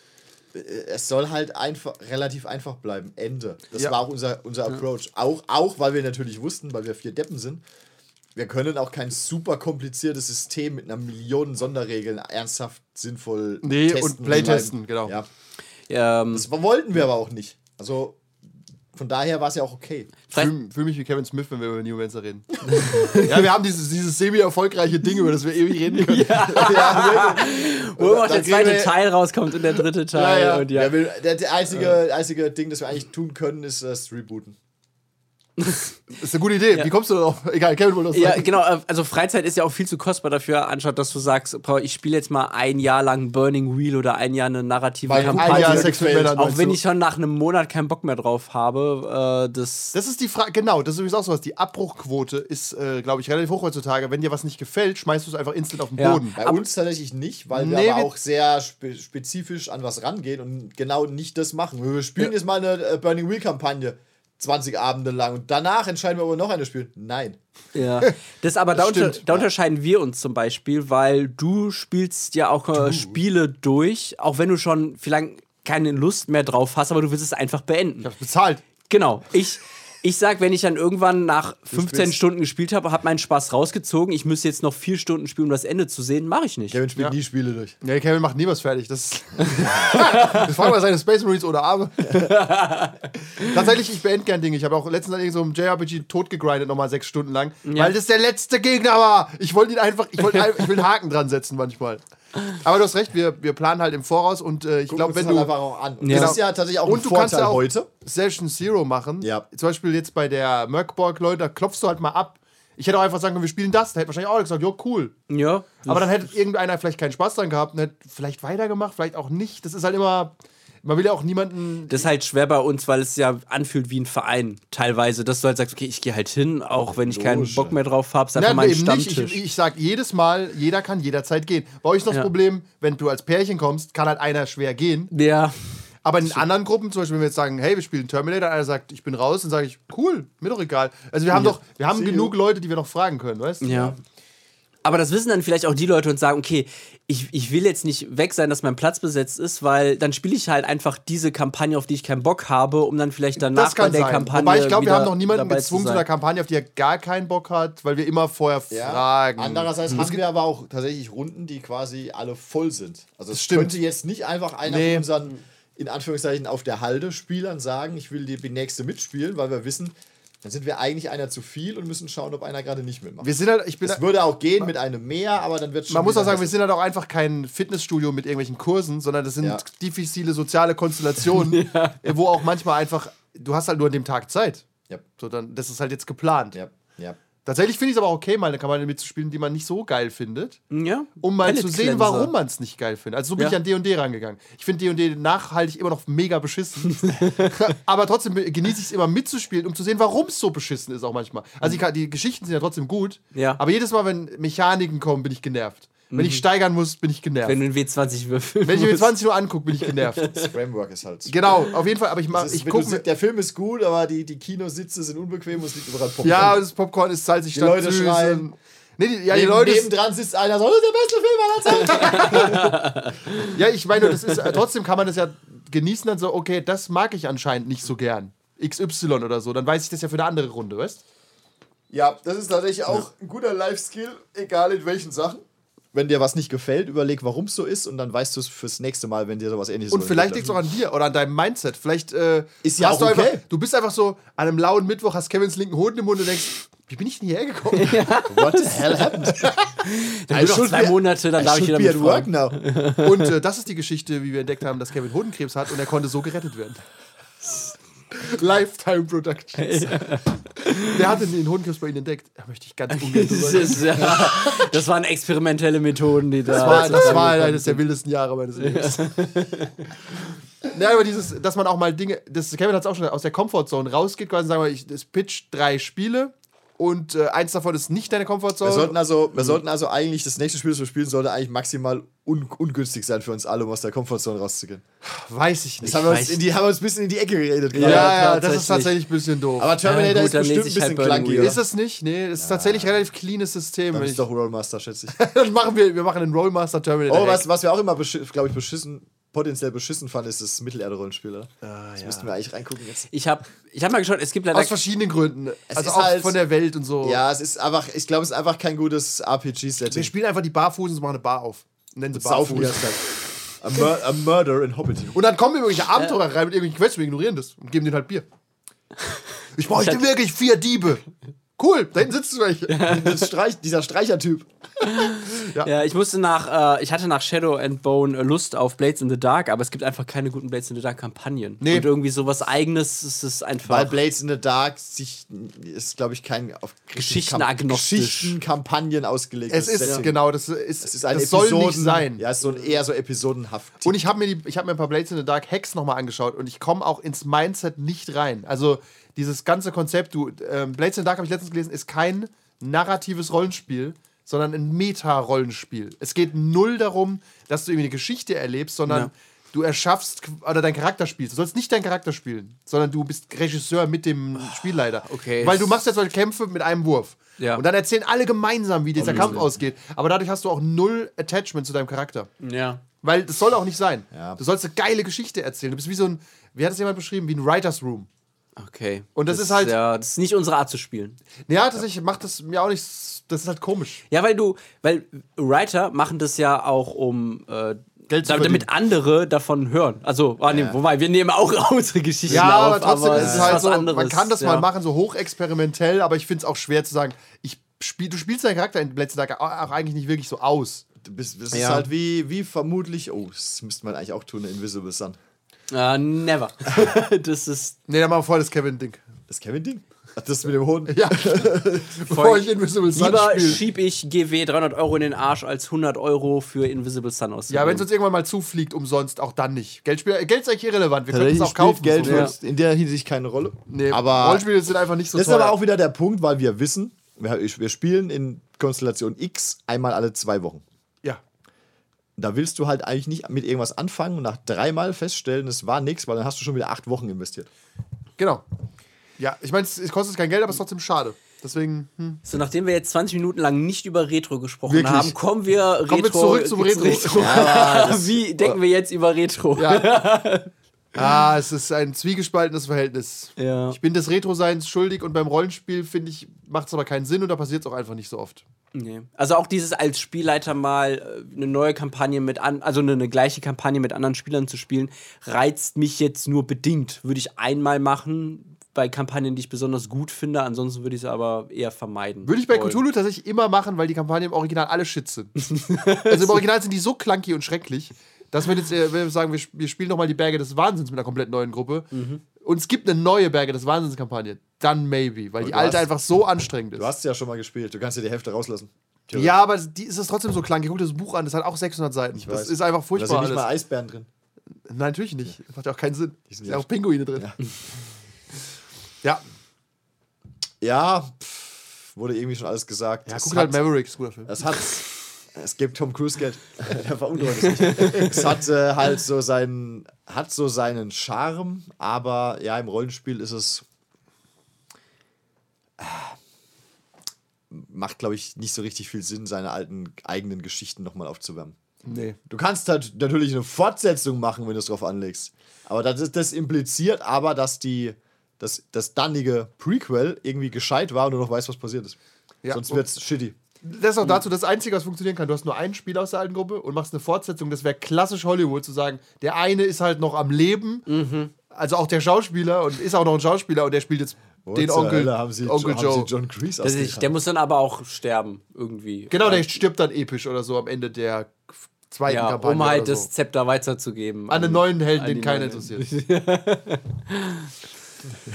äh, es soll halt einfach, relativ einfach bleiben. Ende. Das Ja. war auch unser, unser Approach. Auch, auch, weil wir natürlich wussten, weil wir vier Deppen sind, wir können auch kein super kompliziertes System mit einer Million Sonderregeln ernsthaft sinnvoll Nee, testen und playtesten, genau. Ja. Ähm, Das wollten wir aber auch nicht. Also von daher war es ja auch okay. Fühle fühl mich wie Kevin Smith, wenn wir über New Mancer reden. ja, wir haben dieses, dieses semi-erfolgreiche Ding, über das wir ewig reden können. wo immer auch da der zweite wir- Teil rauskommt und der dritte Teil. ja. Und ja. Ja, will, der, der einzige, einzige Ding, das wir eigentlich tun können, ist das Rebooten. Das ist eine gute Idee. Wie kommst du darauf? Egal, Kevin wollte das Ja, sagen. genau. äh, Also Freizeit ist ja auch viel zu kostbar dafür, anstatt dass du sagst, Paul, ich spiele jetzt mal ein Jahr lang Burning Wheel oder ein Jahr eine narrative Weil Ein Kampagne. Jahr dir Sex mit. Männern. auch wenn ich schon nach einem Monat keinen Bock mehr drauf habe, äh, das. Das ist die Frage, genau, das ist übrigens auch sowas. Die Abbruchquote ist, äh, glaube ich, relativ hoch heutzutage. Wenn dir was nicht gefällt, schmeißt du es einfach instant auf den Ja. Boden. Bei uns tatsächlich nicht, weil Nee, wir aber auch sehr spe spezifisch an was rangehen und genau nicht das machen. Wir spielen jetzt mal eine äh, Burning Wheel-Kampagne 20 Abende lang und danach entscheiden wir, ob wir noch eine spielen. Nein. Ja. Das aber da, unter, da unterscheiden wir uns zum Beispiel, weil du spielst ja auch äh, Spiele durch, auch wenn du schon vielleicht keine Lust mehr drauf hast, aber du willst es einfach beenden. Ich hab's bezahlt. Genau. Ich, ich sag, wenn ich dann irgendwann nach 15 spielst- Stunden gespielt habe, habe meinen Spaß rausgezogen, ich müsste jetzt noch vier Stunden spielen, um das Ende zu sehen, mache ich nicht. Kevin spielt Ja. nie Spiele durch. Nee, Kevin macht nie was fertig. Das das fragen wir seine Space Marines oder Arme. Tatsächlich, ich beende gern Dinge. Ich habe auch letztens an irgendeinem so einem JRPG tot gegrindet, nochmal sechs Stunden lang. Weil das der letzte Gegner war. Ich wollte ihn einfach, ich, wollte, ich will einen Haken dran setzen manchmal. Aber du hast recht, wir, wir planen halt im Voraus und äh, ich glaube, wenn du. halt einfach auch an. Und Ja. Das ist ja tatsächlich auch Und ein du kannst Vorteil ja auch heute. Session Zero machen. Ja. Zum Beispiel jetzt bei der Merkborg, Leute, da klopfst du halt mal ab. Ich hätte auch einfach sagen können, wir spielen das. Da hätte wahrscheinlich auch gesagt, jo, cool. Ja. Aber dann hätte irgendeiner vielleicht keinen Spaß dran gehabt und hätte vielleicht weitergemacht, vielleicht auch nicht. Das ist halt immer. Man will ja auch niemanden. Das ist halt schwer bei uns, weil es ja anfühlt wie ein Verein teilweise, dass du halt sagst, okay, ich gehe halt hin, auch wenn ich keinen Bock mehr drauf habe, ist einfach Nein, mein eben nicht. Stammtisch. Ich, ich sag jedes Mal, jeder kann jederzeit gehen. Bei euch ist noch Ja. das Problem, wenn du als Pärchen kommst, kann halt einer schwer gehen. ja. Aber in anderen Gruppen, zum Beispiel, wenn wir jetzt sagen, hey, wir spielen Terminator, einer sagt, ich bin raus, dann sage ich, cool, mir doch egal. Also wir haben doch, wir haben See genug Leute, die wir noch fragen können, weißt du? Ja. Aber das wissen dann vielleicht auch die Leute und sagen, okay, ich, ich will jetzt nicht weg sein, dass mein Platz besetzt ist, weil dann spiele ich halt einfach diese Kampagne, auf die ich keinen Bock habe, um dann vielleicht danach Das kann bei der sein. Kampagne. Wobei ich glaube, wir haben noch niemanden gezwungen zu sein. einer Kampagne, auf die er gar keinen Bock hat, weil wir immer vorher Ja. fragen. Andererseits haben wir aber auch tatsächlich Runden, die quasi alle voll sind. Also es stimmt. könnte jetzt nicht einfach einer Nee. von unseren, in Anführungszeichen, auf der Halde Spielern sagen, ich will die nächste mitspielen, weil wir wissen, dann sind wir eigentlich einer zu viel und müssen schauen, ob einer gerade nicht mitmacht. wir sind halt, ich bin, Es würde auch gehen mit einem mehr, aber dann wird schon man muss auch sagen, wir sind halt auch einfach kein Fitnessstudio mit irgendwelchen Kursen, sondern das sind Ja. diffizile soziale Konstellationen, äh, wo auch manchmal einfach, du hast halt nur an dem Tag Zeit. Ja, So, dann, das ist halt jetzt geplant. ja, ja. Tatsächlich finde ich es aber okay, mal eine Kampagne mitzuspielen, die man nicht so geil findet, Ja? um mal zu sehen, warum man es nicht geil findet. Also so bin Ja. ich an D&D rangegangen. Ich finde D&D nachhaltig immer noch mega beschissen, aber trotzdem genieße ich es immer mitzuspielen, um zu sehen, warum es so beschissen ist auch manchmal. Also die, die Geschichten sind ja trotzdem gut, Ja. aber jedes Mal, wenn Mechaniken kommen, bin ich genervt. Wenn ich steigern muss, bin ich genervt. Wenn du einen W20 würfeln Wenn ich mir musst. 20 nur angucke, bin ich genervt. Das Framework ist halt. genau, auf jeden Fall, aber ich ist, ich gucke der Film ist gut, aber die, die Kinositze sind unbequem und es liegt überall Popcorn. Ja, das Popcorn ist salzig Die Leute süß. schreien. Nee, die, ja, die Neben, Leute. nebendran sitzt einer, so, das ist der beste Film aller Zeiten. Ja, ich meine, das ist, äh, trotzdem kann man das ja genießen, dann so, okay, das mag ich anscheinend nicht so gern. XY oder so, dann weiß ich das ja für eine andere Runde, weißt Ja, das ist tatsächlich auch ein guter Life-Skill, egal in welchen Sachen. Wenn dir was nicht gefällt, überleg, warum es so ist und dann weißt du es fürs nächste Mal, wenn dir sowas ähnliches Und so vielleicht liegt es auch an dir oder an deinem Mindset. Vielleicht äh, Ist ja hast auch du okay. einfach, du bist einfach so an einem lauen Mittwoch, hast Kevins linken Hoden im Mund und denkst, wie bin ich denn hierher gekommen? What the hell happened? Dann noch should zwei Monate, dann I darf ich wieder mitfahren. work now. Und äh, das ist die Geschichte, wie wir entdeckt haben, dass Kevin Hodenkrebs hat und er konnte so gerettet werden. Lifetime Productions. Wer hat denn den Hodenkrebs bei Ihnen entdeckt? Da möchte ich ganz ungern ja, das waren experimentelle Methoden, die da. Das war, das war eines der wildesten Jahre meines Lebens. Ja, aber dieses, dass man auch mal Dinge, das Kevin hat es auch schon aus der Comfortzone rausgeht, quasi sagen wir, ich das pitch drei Spiele und äh, eins davon ist nicht deine Comfortzone. Wir sollten, also, wir sollten also eigentlich, das nächste Spiel, das wir spielen, sollte eigentlich maximal un ungünstig sein für uns alle, um aus der Komfortzone rauszugehen. Weiß ich nicht. Das haben wir, uns weiß in die, haben wir uns ein bisschen in die Ecke geredet. ja, gerade. ja, das ist tatsächlich. ein bisschen doof. Aber Terminator Ja, gut, ist bestimmt ein bisschen. Wheel. ist es nicht? Nee, es ist tatsächlich ein relativ cleanes System. Dann wenn ist ich, doch Rollmaster, schätze ich. dann machen wir, wir machen einen Rollmaster Terminator. Oh, was, was wir auch immer, glaube ich, beschissen potenziell beschissen fand, ist das Mittelerde-Rollenspiel. oder? das müssten wir eigentlich reingucken jetzt. Ich habe ich hab mal geschaut, es gibt leider. Aus verschiedenen Gründen. also ist auch halt- von der Welt und so. Ja, es ist einfach, ich glaube, es ist einfach kein gutes Wir RPG-Setting. spielen einfach die Barfußen und machen eine Bar auf. Nennen sie Barfuß. Zeit. A, Mur a Murder in Hobbiton. Und dann kommen irgendwelche Abenteurer rein mit irgendwelchen Quests, wir ignorieren das und geben denen halt Bier. Ich bräuchte Ich wirklich vier Diebe. Cool, da hinten sitzen welche. Das Streich, dieser Streichertyp. Ja, ich musste nach, äh, ich hatte nach Shadow and Bone äh, Lust auf Blades in the Dark, aber es gibt einfach keine guten Blades in the Dark Kampagnen. Nee. Und irgendwie sowas eigenes ist es einfach. Weil Blades in the Dark sich, ist, glaube ich, kein auf Geschichtenagnostisch. Geschichtenkampagnen ausgelegt. Es ist, Setting. genau, das ist, Es ist ein das soll Episoden, nicht sein. Ja, es ist so ein, eher so episodenhaft. Und ich habe mir, die- ich hab mir ein paar Blades in the Dark Hacks nochmal angeschaut und ich komme auch ins Mindset nicht rein. Also dieses ganze Konzept, du, ähm, Blades in the Dark habe ich letztens gelesen, ist kein narratives Rollenspiel, sondern ein Meta-Rollenspiel. Es geht null darum, dass du irgendwie eine Geschichte erlebst, sondern Ja. du erschaffst oder dein Charakter spielst. Du sollst nicht deinen Charakter spielen, sondern du bist Regisseur mit dem Spielleiter. okay. Weil du machst jetzt solche Kämpfe mit einem Wurf. Ja. Und dann erzählen alle gemeinsam, wie dieser Kampf ausgeht. Aber dadurch hast du auch null Attachment zu deinem Charakter. Ja. Weil das soll auch nicht sein. Ja. Du sollst eine geile Geschichte erzählen. Du bist wie so ein, wie hat es jemand beschrieben, wie ein Writer's Room. Okay. Und das ist halt- Ja, das ist nicht unsere Art zu spielen. Ja, tatsächlich macht das mir auch nicht, das ist halt komisch. Ja, weil du, weil Writer machen das ja auch, um äh, Geld zu damit andere davon hören. Also, ah, nee, wobei, wir nehmen auch unsere Geschichten Ja, auf, aber trotzdem ist es halt so, anderes. man kann das ja. mal machen, so hochexperimentell, aber ich finde es auch schwer zu sagen, ich spiel, du spielst deinen Charakter in letzten Tag auch eigentlich nicht wirklich so aus. Bist, das Ja. ist halt wie, wie vermutlich, oh, das müsste man eigentlich auch tun, Invisible Sun. Äh, never. das ist Nee, dann machen wir voll das Kevin-Ding. Das Kevin-Ding? Das mit dem Hund? Ja, bevor ich Invisible Sun Lieber spiele. schieb ich GW 300 Euro in den Arsch, als 100 Euro für Invisible Sun auszugeben. Ja, wenn es uns irgendwann mal zufliegt, umsonst, auch dann nicht. Geldspiel, Geld ist eigentlich irrelevant, wir können es auch kaufen. Geld so. für uns in der Hinsicht keine Rolle. Nee, aber Rollenspiele sind einfach nicht so das ist teuer. aber auch wieder der Punkt, weil wir wissen, wir, wir spielen in Konstellation X einmal alle zwei Wochen. Ja. Da willst du halt eigentlich nicht mit irgendwas anfangen und nach dreimal feststellen, es war nichts, weil dann hast du schon wieder acht Wochen investiert. Genau. Ja, ich meine, es es kostet kein Geld, aber es ist trotzdem schade. Deswegen, hm. So, nachdem wir jetzt 20 Minuten lang nicht über Retro gesprochen Wirklich? haben, kommen wir Retro. Kommen wir zurück zum Retro. Wie denken wir jetzt über Retro? ah, es ist ein zwiegespaltenes Verhältnis. Ja. Ich bin des Retro-Seins schuldig und beim Rollenspiel, finde ich, macht es aber keinen Sinn und da passiert es auch einfach nicht so oft. Nee. Also auch dieses als Spielleiter mal äh, eine neue Kampagne mit an, also eine, eine gleiche Kampagne mit anderen Spielern zu spielen, reizt mich jetzt nur bedingt. Würde ich einmal machen bei Kampagnen, die ich besonders gut finde, ansonsten würde ich es aber eher vermeiden. Würde ich bei wollen. Cthulhu tatsächlich immer machen, weil die Kampagnen im Original alle shit sind. also im Original sind die so clunky und schrecklich, dass wir jetzt äh, wenn wir sagen, wir, sp- wir spielen nochmal die Berge des Wahnsinns mit einer komplett neuen Gruppe und es gibt eine neue Berge des Wahnsinns-Kampagne, dann maybe, weil die du alte hast- einfach so anstrengend ist. Du hast es ja schon mal gespielt, du kannst dir die Hälfte rauslassen. ja, aber die ist es trotzdem so clunky. Guck dir das Buch an, das hat auch 600 Seiten. Das weiß. ist einfach Da furchtbar sind nicht mal Eisbären drin. Nein, natürlich nicht. Das macht ja auch keinen Sinn. Da sind ja ja- auch Pinguine drin. Ja. Ja, Ja, pff, wurde irgendwie schon alles gesagt. ja guck halt Mavericks, guter Film. Es hat. Es gibt Tom Cruise Geld. Der veruntreuert es nicht. Es hat äh, halt so seinen. Hat so seinen Charme, aber ja, im Rollenspiel ist es. äh, Macht, glaube ich, nicht so richtig viel Sinn, seine alten eigenen Geschichten nochmal aufzuwärmen. Nee. Du kannst halt natürlich eine Fortsetzung machen, wenn du es drauf anlegst. Aber das, ist, das impliziert aber, dass die, das, das dannige Prequel irgendwie gescheit war und du noch weißt, was passiert ist. Ja. Sonst wird's shitty. Das ist auch dazu das Einzige, was funktionieren kann. Du hast nur ein Spiel aus der alten Gruppe und machst eine Fortsetzung. Das wäre klassisch Hollywood zu sagen, der eine ist halt noch am Leben, also auch der Schauspieler und ist auch noch ein Schauspieler und der spielt jetzt den zur Onkel, Hölle haben sie, Onkel haben Joe. Sie John Kreese Das ist, der muss dann aber auch sterben, irgendwie. Genau, der stirbt dann episch oder so am Ende der zweiten ja, Kampagne. um halt oder das so. Zepter weiterzugeben. An einen neuen Helden, den keiner interessiert.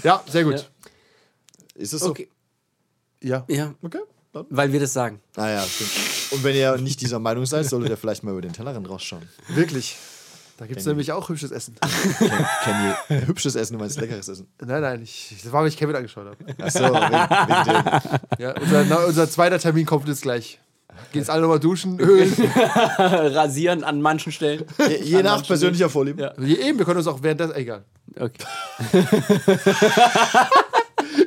ja, sehr gut. Ist es so? Okay. Ja. Ja, Okay. Dann. weil wir das sagen. Ah ja, stimmt. Und wenn ihr nicht dieser Meinung seid, solltet ihr vielleicht mal über den Tellerrand rausschauen. Wirklich. Da gibt es nämlich auch hübsches Essen. Ken, Kenny, hübsches Essen, du meinst leckeres Essen. nein, nein, ich, das war, weil ich Kevin angeschaut habe. Achso, wegen, wegen dem. Ja, unser, na, unser zweiter Termin kommt jetzt gleich. Jetzt alle nochmal duschen, ölen. Rasieren an manchen Stellen. Je, je nach persönlicher Vorlieben. Ja. Je, eben, wir können uns auch während des. Egal. Okay.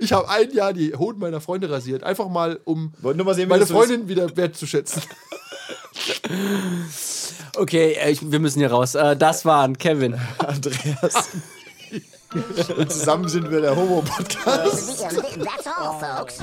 Ich habe ein Jahr die Hoden meiner Freunde rasiert. Einfach mal, um mal sehen, meine. Freundin wieder wertzuschätzen. Okay, äh, ich, wir müssen hier raus. Äh, das waren Kevin. Andreas. Und zusammen sind wir der Homo-Podcast. That's all, folks.